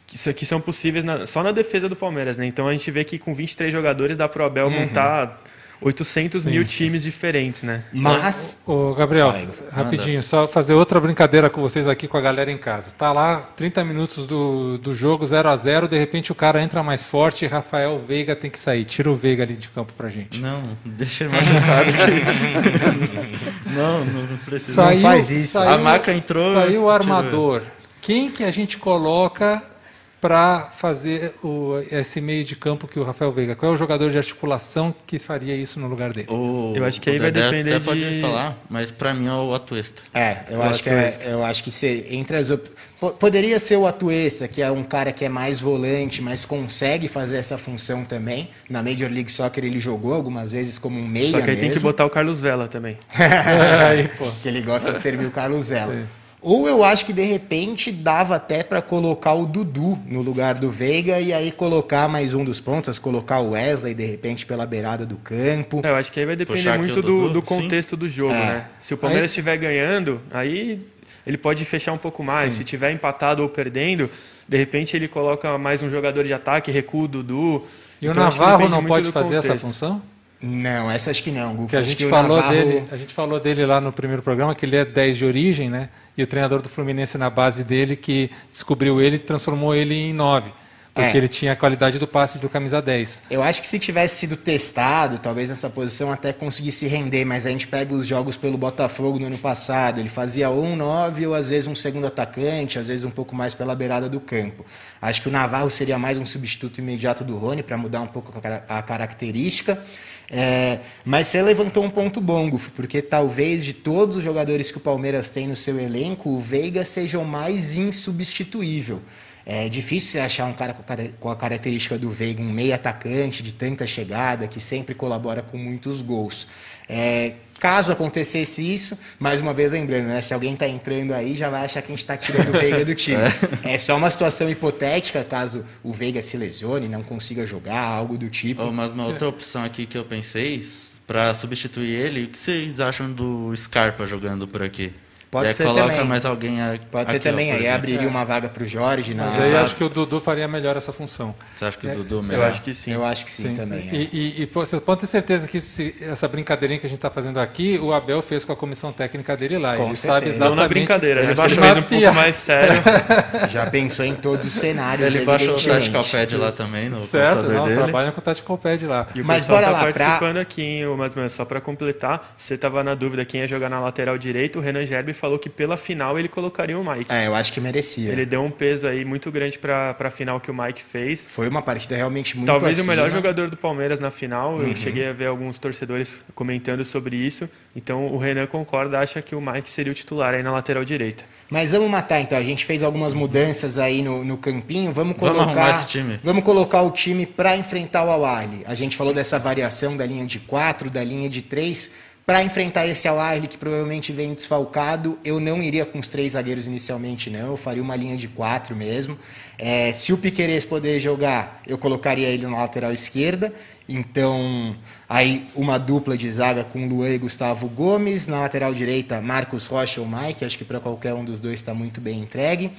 que, que são possíveis na- só na defesa do Palmeiras. Né? Então a gente vê que com 23 jogadores dá para o Abel montar 800 Sim. mil times diferentes. Né? Mas, Ô, Gabriel, aí, rapidinho, só fazer outra brincadeira com vocês aqui com a galera em casa. Tá lá, 30 minutos do, do jogo, 0 a 0 de repente o cara entra mais forte e Rafael Veiga tem que sair. Tira o Veiga ali de campo pra gente. Não, deixa ele machucado. que- não, não, precisa. Não faz isso. A maca entrou, Saiu o armador. Quem que a gente coloca para fazer o, esse meio de campo que o Rafael Veiga? Qual é o jogador de articulação que faria isso no lugar dele? O, Eu acho que aí vai Dedé depender até pode de- falar, mas pra mim é o Atuesta. é, eu acho acho que é, eu acho que se, entre as op... Po- poderia ser o Atuesta, que é um cara que é mais volante, mas consegue fazer essa função também. Na Major League Soccer ele jogou algumas vezes como um meia Só que aí tem que mesmo. botar o Carlos Vela também. aí, pô. que ele gosta de servir o Carlos Vela. Sim. Ou eu acho que de repente dava até para colocar o Dudu no lugar do Veiga e aí colocar mais um dos pontas, colocar o Wesley de repente pela beirada do campo. É, eu acho que aí vai depender Puxar muito o do, do sim. contexto do jogo, É. né? Se o Palmeiras Aí- estiver ganhando, aí ele pode fechar um pouco mais. Se tiver empatado ou perdendo, de repente ele coloca mais um jogador de ataque, recua o Dudu. E o Então, que Navarro não pode fazer essa contexto. função? Não, essa acho que não, Gufo. Que a gente o falou Navarro- dele, a gente falou dele lá no primeiro programa que ele é 10 de origem, né? E o treinador do Fluminense na base dele que descobriu ele e transformou ele em 9, porque É. ele tinha a qualidade do passe do camisa 10. Eu acho que se tivesse sido testado, talvez nessa posição até conseguisse render, mas a gente pega os jogos pelo Botafogo no ano passado, ele fazia ou um 9 ou às vezes um segundo atacante, às vezes um pouco mais pela beirada do campo. Acho que o Navarro seria mais um substituto imediato do Rony para mudar um pouco a característica. É, mas você levantou um ponto bom, Gufo, porque talvez de todos os jogadores que o Palmeiras tem no seu elenco, o Veiga seja o mais insubstituível. É difícil você achar um cara com a característica do Veiga, um meio atacante de tanta chegada, que sempre colabora com muitos gols. É, caso acontecesse isso, mais uma vez lembrando, né, se alguém está entrando aí, já vai achar que a gente está tirando o Veiga do time. É só uma situação hipotética, caso o Veiga se lesione, não consiga jogar, algo do tipo. Oh, mas uma outra opção aqui que eu pensei, pra substituir ele, o que vocês acham do Scarpa jogando por aqui? Pode ser coloca também. mais alguém a- Pode ser aqui, ó, também, por aí exemplo. abriria uma vaga para o Jorge. Na... Mas aí eu acho que o Dudu faria melhor essa função. Você acha que o É, Dudu Eu melhor? acho que sim. Eu acho que sim, também. é. E, e- e, pô, você pode ter certeza que esse- essa brincadeirinha que a gente está fazendo aqui, o Abel fez com a comissão técnica dele lá. Com ele certeza. sabe Não exatamente. na brincadeira, Ele né? Ele baixou fez um a pouco mais sério. Já pensou em todos os cenários. Ele baixou o evidentemente. Tactical lá também, no Certo, computador não, dele. trabalha com o Tactical Pad lá. E o Mas pessoal bora tá lá, pra- participando aqui, hein, ô, mas, mas só para completar, você tava na dúvida quem ia jogar na lateral direita, o Renan Gerbi falou que pela final ele colocaria o Mike. É, eu acho que merecia. Ele deu um peso aí muito grande para a final que o Mike fez. Foi uma partida realmente muito Talvez o acima. melhor jogador do Palmeiras na final. Uhum. Eu cheguei a ver alguns torcedores comentando sobre isso. Então o Renan concorda, acha que o Mike seria o titular aí na lateral direita. Mas vamos matar então. A gente fez algumas mudanças aí no, no campinho. Vamos Vamos colocar. arrumar esse time. Vamos colocar o time para enfrentar o Al-Ahly. A gente falou dessa variação da linha de 4, da linha de 3. Para enfrentar esse Al-Ahly que provavelmente vem desfalcado, eu não iria com os três zagueiros inicialmente, não. Eu faria uma linha de 4 mesmo. É, se o Piquerez poder jogar, eu colocaria ele na lateral esquerda. Então, aí uma dupla de zaga com Luan e Gustavo Gomes. Na lateral direita, Marcos Rocha ou Mike. Acho que para qualquer um dos dois está muito bem entregue.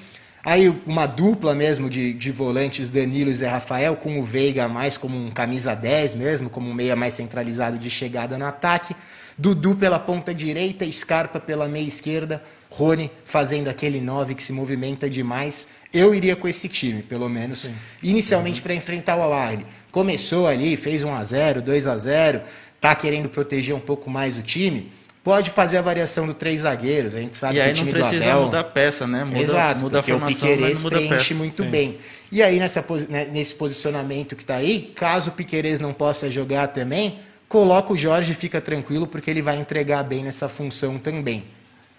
Aí uma dupla mesmo de, de volantes, Danilo e Zé Rafael, com o Veiga mais como um camisa 10 mesmo, como um meia mais centralizado de chegada no ataque. Dudu pela ponta direita, Scarpa pela meia esquerda, Rony fazendo aquele 9 que se movimenta demais. Eu iria com esse time, pelo menos, inicialmente para enfrentar o Al-Ahly. Começou ali, fez 1 a 0, 2 a 0, tá querendo proteger um pouco mais o time. Pode fazer a variação do três zagueiros, a gente sabe E que aí o não time precisa do Abel... mudar peça, né? Muda, Exato, muda a porque o formação, não muda preenche muito bem. E aí, nessa, né, nesse posicionamento que está aí, caso o Piquerez não possa jogar também, coloca o Jorge e fica tranquilo, porque ele vai entregar bem nessa função também.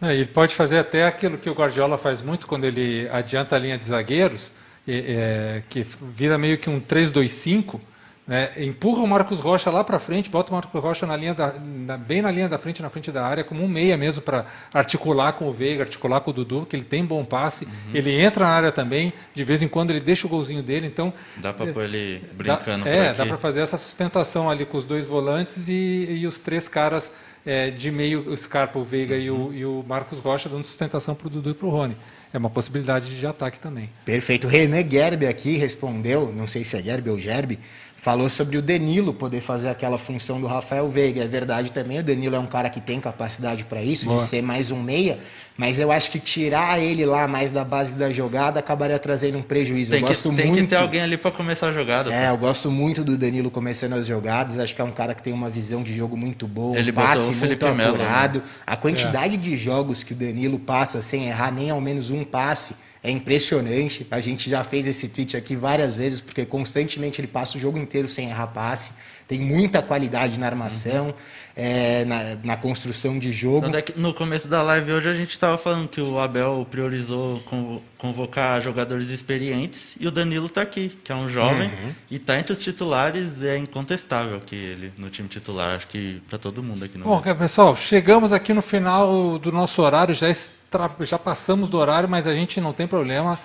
É, ele pode fazer até aquilo que o Guardiola faz muito quando ele adianta a linha de zagueiros, é, que vira meio que um 3-2-5, né? empurra o Marcos Rocha lá para frente, bota o Marcos Rocha na linha da, na- bem na linha da frente, na frente da área, como um meia mesmo para articular com o Veiga, articular com o Dudu, que ele tem bom passe, Uhum. ele entra na área também, de vez em quando ele deixa o golzinho dele, então Dá pra pôr ele Dá- brincando é, aqui. dá para fazer essa sustentação ali com os dois volantes e, e os três caras é, de meio, o Scarpa, o Veiga e, Uhum. o, e o Marcos Rocha, dando sustentação para o Dudu e para o Rony. É uma possibilidade de ataque também. Perfeito. Renan Gerbe aqui respondeu, não sei se é Gerbe ou Gerbe, falou sobre o Danilo poder fazer aquela função do Rafael Veiga. É verdade também, o Danilo é um cara que tem capacidade para isso, Boa. de ser mais um meia, mas eu acho que tirar ele lá mais da base da jogada acabaria trazendo um prejuízo. Tem, eu que, gosto tem muito. que ter alguém ali pra começar a jogada. É, pô. eu gosto muito do Danilo começando as jogadas. Acho que é um cara que tem uma visão de jogo muito boa, Ele um botou passe o muito Felipe Melo, né? apurado. A quantidade de jogos que o Danilo passa sem errar nem ao menos um passe é impressionante. A gente já fez esse tweet aqui várias vezes, porque constantemente ele passa o jogo inteiro sem errar passe. Tem muita qualidade na armação, é, na, na construção de jogo. É que no começo da live hoje a gente estava falando que o Abel priorizou convo- convocar jogadores experientes e o Danilo tá aqui, que é um jovem Uhum. e tá entre os titulares, é incontestável que ele no time titular, acho que para todo mundo aqui no Bom, Brasil. pessoal, chegamos aqui no final do nosso horário, já, extra- já passamos do horário, mas a gente não tem problema.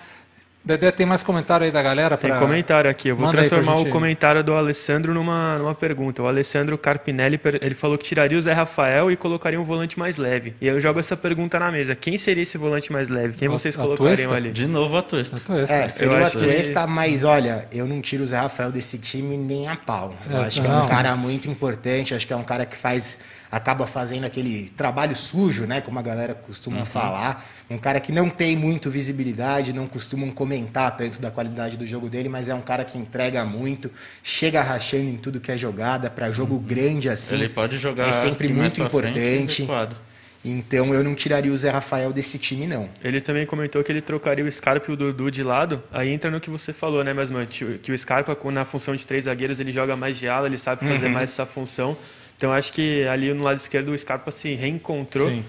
Dedé, tem mais comentário aí da galera? Tem pra- comentário aqui. Eu vou Manda transformar gente. o comentário do Alessandro numa, numa pergunta. O Alessandro Carpinelli ele falou que tiraria o Zé Rafael e colocaria um volante mais leve. E eu jogo essa pergunta na mesa. Quem seria esse volante mais leve? Quem A- vocês a colocariam Tuesta? ali? De novo a Tuesta. Esse, É, seria Eu o acho que- mas olha, eu não tiro o Zé Rafael desse time nem a pau. Eu É, acho que é não. um cara muito importante, acho que é um cara que faz, acaba fazendo aquele trabalho sujo, né? Como a galera costuma Uhum. falar. Um cara que não tem muito visibilidade, não costumam comentar tanto da qualidade do jogo dele, mas é um cara que entrega muito, chega rachando em tudo que é jogada, para jogo grande assim. Ele pode jogar é sempre muito importante. Então eu não tiraria o Zé Rafael desse time, não. Ele também comentou que ele trocaria o Scarpa e o Dudu de lado. Aí entra no que você falou, né, mas mano, que o Scarpa com- na função de três zagueiros ele joga mais de ala, ele sabe fazer Uhum. mais essa função. Então acho que ali no lado esquerdo o Scarpa se reencontrou. Sim.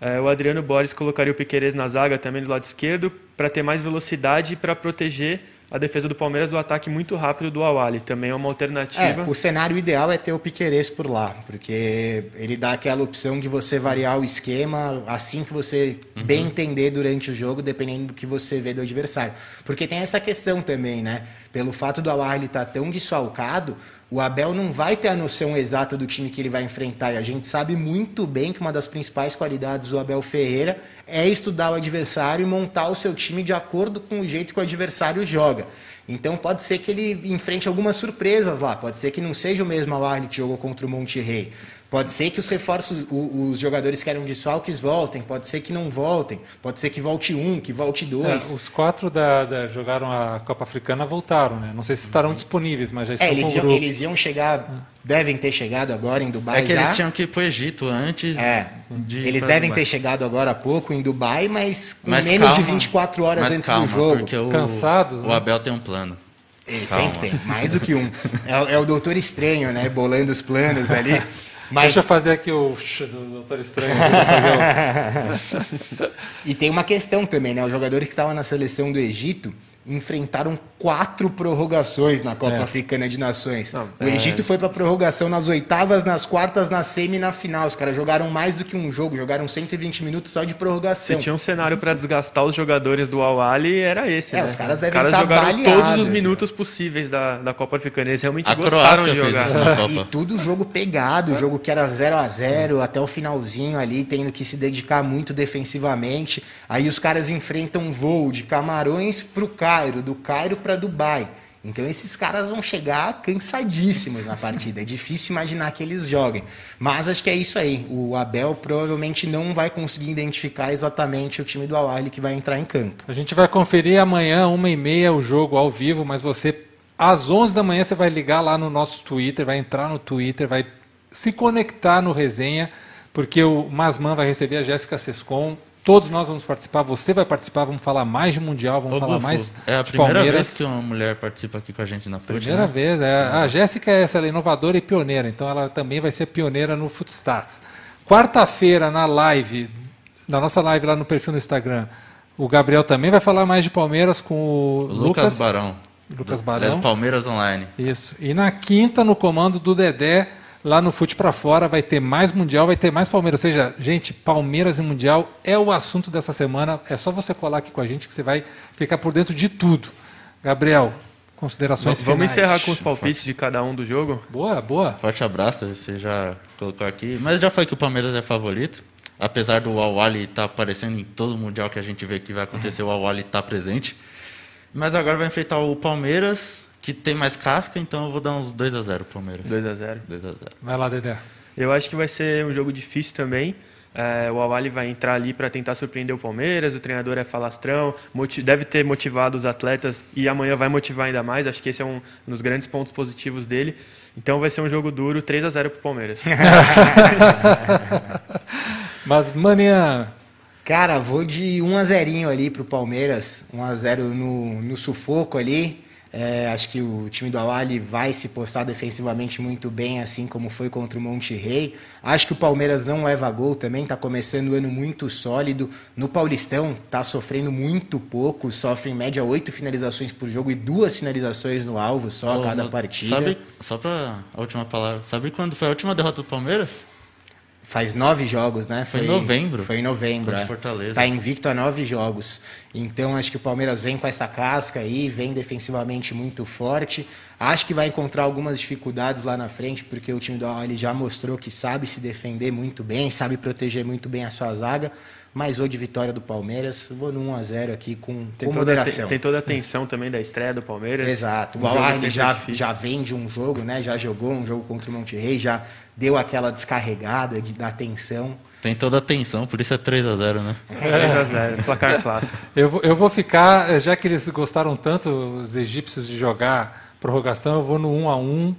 É, o Adriano Borges colocaria o Piquerez na zaga também do lado esquerdo. para ter mais velocidade e para proteger a defesa do Palmeiras do ataque muito rápido do Awali. Também é uma alternativa. É, o cenário ideal é ter o Piqueires por lá, porque ele dá aquela opção de você variar o esquema assim que você uhum. bem entender durante o jogo, dependendo do que você vê do adversário. Porque tem essa questão também, né? Pelo fato do Awali estar tá tão desfalcado, o Abel não vai ter a noção exata do time que ele vai enfrentar. E a gente sabe muito bem que uma das principais qualidades do Abel Ferreira é estudar o adversário e montar o seu time de acordo com o jeito que o adversário joga. Então pode ser que ele enfrente algumas surpresas lá. Pode ser que não seja o mesmo Alarle que jogou contra o Monte Rei. Pode ser que os reforços, os jogadores que eram desfalques voltem, pode ser que não voltem, pode ser que volte um, que volte dois. É, os quatro da, da, jogaram a Copa Africana voltaram, né? Não sei se estarão uhum. disponíveis, mas já estão é, eles, iam, eles iam chegar, devem ter chegado agora em Dubai. É que já. eles tinham que ir para o Egito antes é, de. Eles devem Dubai. ter chegado agora há pouco em Dubai, mas com mas menos calma, de 24 horas antes calma, do jogo. Porque o, Cansados. O né? Abel tem um plano. Ele Calma. sempre tem, mais do que um. É, é, o doutor estranho, né? Bolando os planos ali. Mas... Deixa eu fazer aqui o do Doutor Estranho. e tem uma questão também, né? Os jogadores que estavam na seleção do Egito, enfrentaram quatro prorrogações na Copa é. Africana de Nações. Não, o Egito é... foi para prorrogação nas oitavas, nas quartas, na semi e na final. Os caras jogaram mais do que um jogo, jogaram 120 minutos só de prorrogação. Se tinha um cenário para desgastar os jogadores do Al-Ali, era esse. É, né? os caras devem os caras estar jogaram baleados, todos os né? minutos possíveis da, da Copa Africana. Eles realmente a gostaram de jogar. E tudo jogo pegado, jogo que era 0 a 0 até o finalzinho ali, tendo que se dedicar muito defensivamente. Aí os caras enfrentam um voo de Camarões para o Cairo, do Cairo para Dubai. Então esses caras vão chegar cansadíssimos na partida. É difícil imaginar que eles joguem. Mas acho que é isso aí. O Abel provavelmente não vai conseguir identificar exatamente o time do Al que vai entrar em campo. A gente vai conferir amanhã, uma e meia, o jogo ao vivo, mas você, às 11 da manhã, você vai ligar lá no nosso Twitter, vai entrar no Twitter, vai se conectar no resenha, porque o Masman vai receber a Jéssica Sescon Todos nós vamos participar, você vai participar, vamos falar mais de Mundial, vamos Ô, falar Bufo, mais É a primeira Palmeiras. vez que uma mulher participa aqui com a gente na FUT, Primeira né? vez, é. A Jéssica é essa, ela é inovadora e pioneira, então ela também vai ser pioneira no Footstats. Quarta-feira, na live, na nossa live lá no perfil no Instagram, o Gabriel também vai falar mais de Palmeiras com o Lucas, Lucas Barão. Lucas Barão. É Palmeiras Online. Isso. E na quinta, no comando do Dedé, lá no Fute para Fora vai ter mais Mundial, vai ter mais Palmeiras. Ou seja, gente, Palmeiras e Mundial é o assunto dessa semana. É só você colar aqui com a gente que você vai ficar por dentro de tudo. Gabriel, considerações Vamos finais. encerrar com os palpites de cada um do jogo? Boa, boa. Forte abraço, você já colocou aqui. Mas já foi que o Palmeiras é favorito. Apesar do Awali estar tá aparecendo em todo o Mundial que a gente vê que vai acontecer, o Awali está presente. Mas agora vai enfrentar o Palmeiras, que tem mais casca, então eu vou dar uns 2 a 0 Palmeiras. 2 a 0 2 a 0 Vai lá, Dedé. Eu acho que vai ser um jogo difícil também. É, o Awali vai entrar ali para tentar surpreender o Palmeiras. O treinador é falastrão, deve ter motivado os atletas e amanhã vai motivar ainda mais. Acho que esse é um dos grandes pontos positivos dele. Então vai ser um jogo duro, 3 a 0 para o Palmeiras. Mas, Maninha. Cara, vou de 1 a 0 ali para o Palmeiras. 1 a 0 no, no sufoco ali. É, acho que o time do Awali vai se postar defensivamente muito bem, assim como foi contra o Monte Rei. Acho que o Palmeiras não leva gol também, está começando o ano muito sólido. No Paulistão, está sofrendo muito pouco, sofre em média oito finalizações por jogo e duas finalizações no alvo só a cada partida. Sabe, só para a última palavra, sabe quando foi a última derrota do Palmeiras? Faz nove jogos, né? Foi, foi em novembro. Foi em novembro. É. Fortaleza. Tá invicto a nove jogos. Então acho que o Palmeiras vem com essa casca aí, vem defensivamente muito forte. Acho que vai encontrar algumas dificuldades lá na frente, porque o time do Al já mostrou que sabe se defender muito bem, sabe proteger muito bem a sua zaga. Mas hoje vitória do Palmeiras, vou no 1 a 0 aqui com, tem com moderação. Tem, tem, toda a tensão também da estreia do Palmeiras. Exato. O Al já, já vem de um jogo, né? Já jogou um jogo contra o Monte Rei, já deu aquela descarregada de, da tensão. Tem toda a tensão, por isso é 3 a 0 né? É. 3 a 0 placar clássico. Eu, eu vou ficar, já que eles gostaram tanto, os egípcios, de jogar prorrogação, eu vou no 1 a 1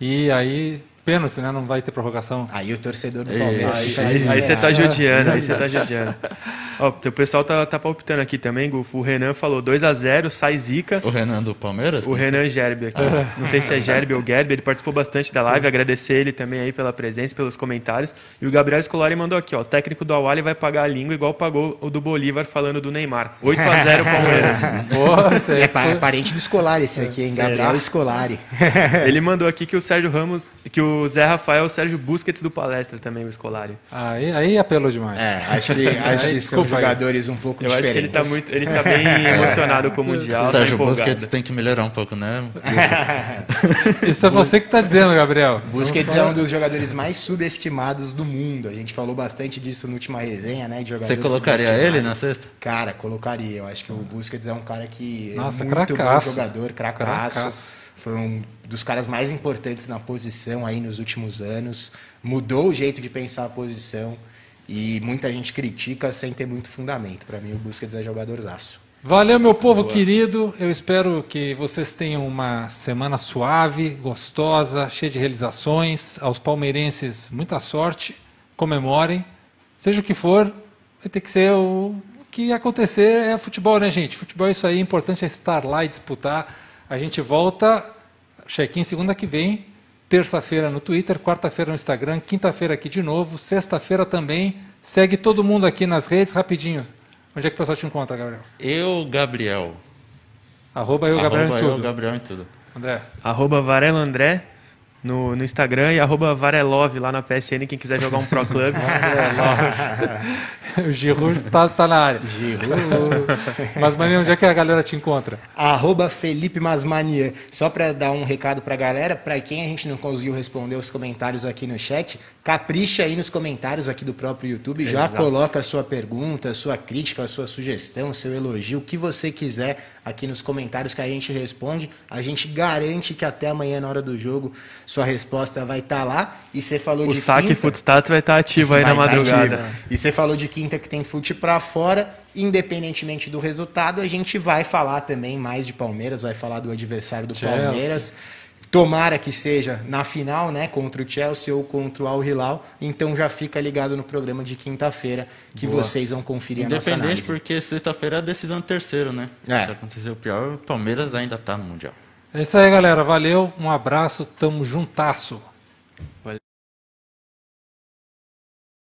e aí pênalti, né? Não vai ter prorrogação. Aí o torcedor do Palmeiras. Aí, aí, aí, você tá judiando, aí você tá judiando. Ó, o pessoal tá, tá palpitando aqui também, Gufo. O Renan falou 2x0, sai zica. O Renan do Palmeiras? O Renan Gerbi aqui. Não sei se é Gerbi ou Gerbi, ele participou bastante da live. Agradecer ele também aí pela presença, pelos comentários. E o Gabriel Scolari mandou aqui, ó. O técnico do Awali vai pagar a língua igual pagou o do Bolívar falando do Neymar. 8x0 Palmeiras. Aí. É pa- parente do Scolari esse aqui, hein? Será? Gabriel Scolari. ele mandou aqui que o Sérgio Ramos, que o Zé Rafael é o Sérgio Busquets do palestra também, o Scolari. Aí, aí apelou demais. É, acho que, acho que são. Jogadores um pouco Eu acho diferentes. que ele tá muito. Ele tá bem emocionado com o Mundial. O tá Sérgio empolgado. Busquets tem que melhorar um pouco, né? Isso é você que tá dizendo, Gabriel. Busquets é um dos jogadores mais subestimados do mundo. A gente falou bastante disso na última resenha, né? De jogadores Você colocaria ele na sexta? Cara, colocaria. Eu acho que o Busquets é um cara que Nossa, é muito cracaço. bom jogador, cracaço. Cracaço. Foi um dos caras mais importantes na posição aí nos últimos anos. Mudou o jeito de pensar a posição e muita gente critica sem ter muito fundamento. Para mim, o Busquets é jogadorzaço. Valeu, meu povo querido. Eu espero que vocês tenham uma semana suave, gostosa, cheia de realizações. Aos palmeirenses, muita sorte. Comemorem. Seja o que for, vai ter que ser o o que acontecer. É futebol, né, gente? Futebol é isso aí. O importante é estar lá e disputar. A gente volta, check-in segunda que vem. Terça-feira no Twitter, quarta-feira no Instagram, quinta-feira aqui de novo, sexta-feira também. Segue todo mundo aqui nas redes, rapidinho. Onde é que o pessoal te encontra, Gabriel? Eu, Gabriel. Arroba eu, Gabriel, Arroba em eu, tudo. Gabriel em tudo. André. Arroba Varelo André no, no Instagram e arroba Varelove lá na PSN, quem quiser jogar um Pro Clubs. O Giroud tá, tá na área. Mas, Maninho, onde é que a galera te encontra? Arroba Felipe Masmania. Só para dar um recado para a galera, para quem a gente não conseguiu responder os comentários aqui no chat, capricha aí nos comentários aqui do próprio YouTube, já coloca a sua pergunta, a sua crítica, a sua sugestão, o seu elogio, o que você quiser aqui nos comentários que a gente responde. A gente garante que até amanhã na hora do jogo sua resposta vai estar lá. E você falou O de saque quinta, Footstats vai estar ativo aí na vai tá madrugada. ativo. E você falou de quinta que tem fute para fora, independentemente do resultado, a gente vai falar também mais de Palmeiras, vai falar do adversário do Chelsea. Palmeiras. Tomara que seja na final, né, contra o Chelsea ou contra o Al Hilal. Então já fica ligado no programa de quinta-feira que vocês vão conferir a nossa Independente, análise. porque sexta-feira é a decisão do terceiro, né? É. Se acontecer o pior, o Palmeiras ainda tá no Mundial. É isso aí, galera. Valeu, um abraço, tamo juntasso. Valeu.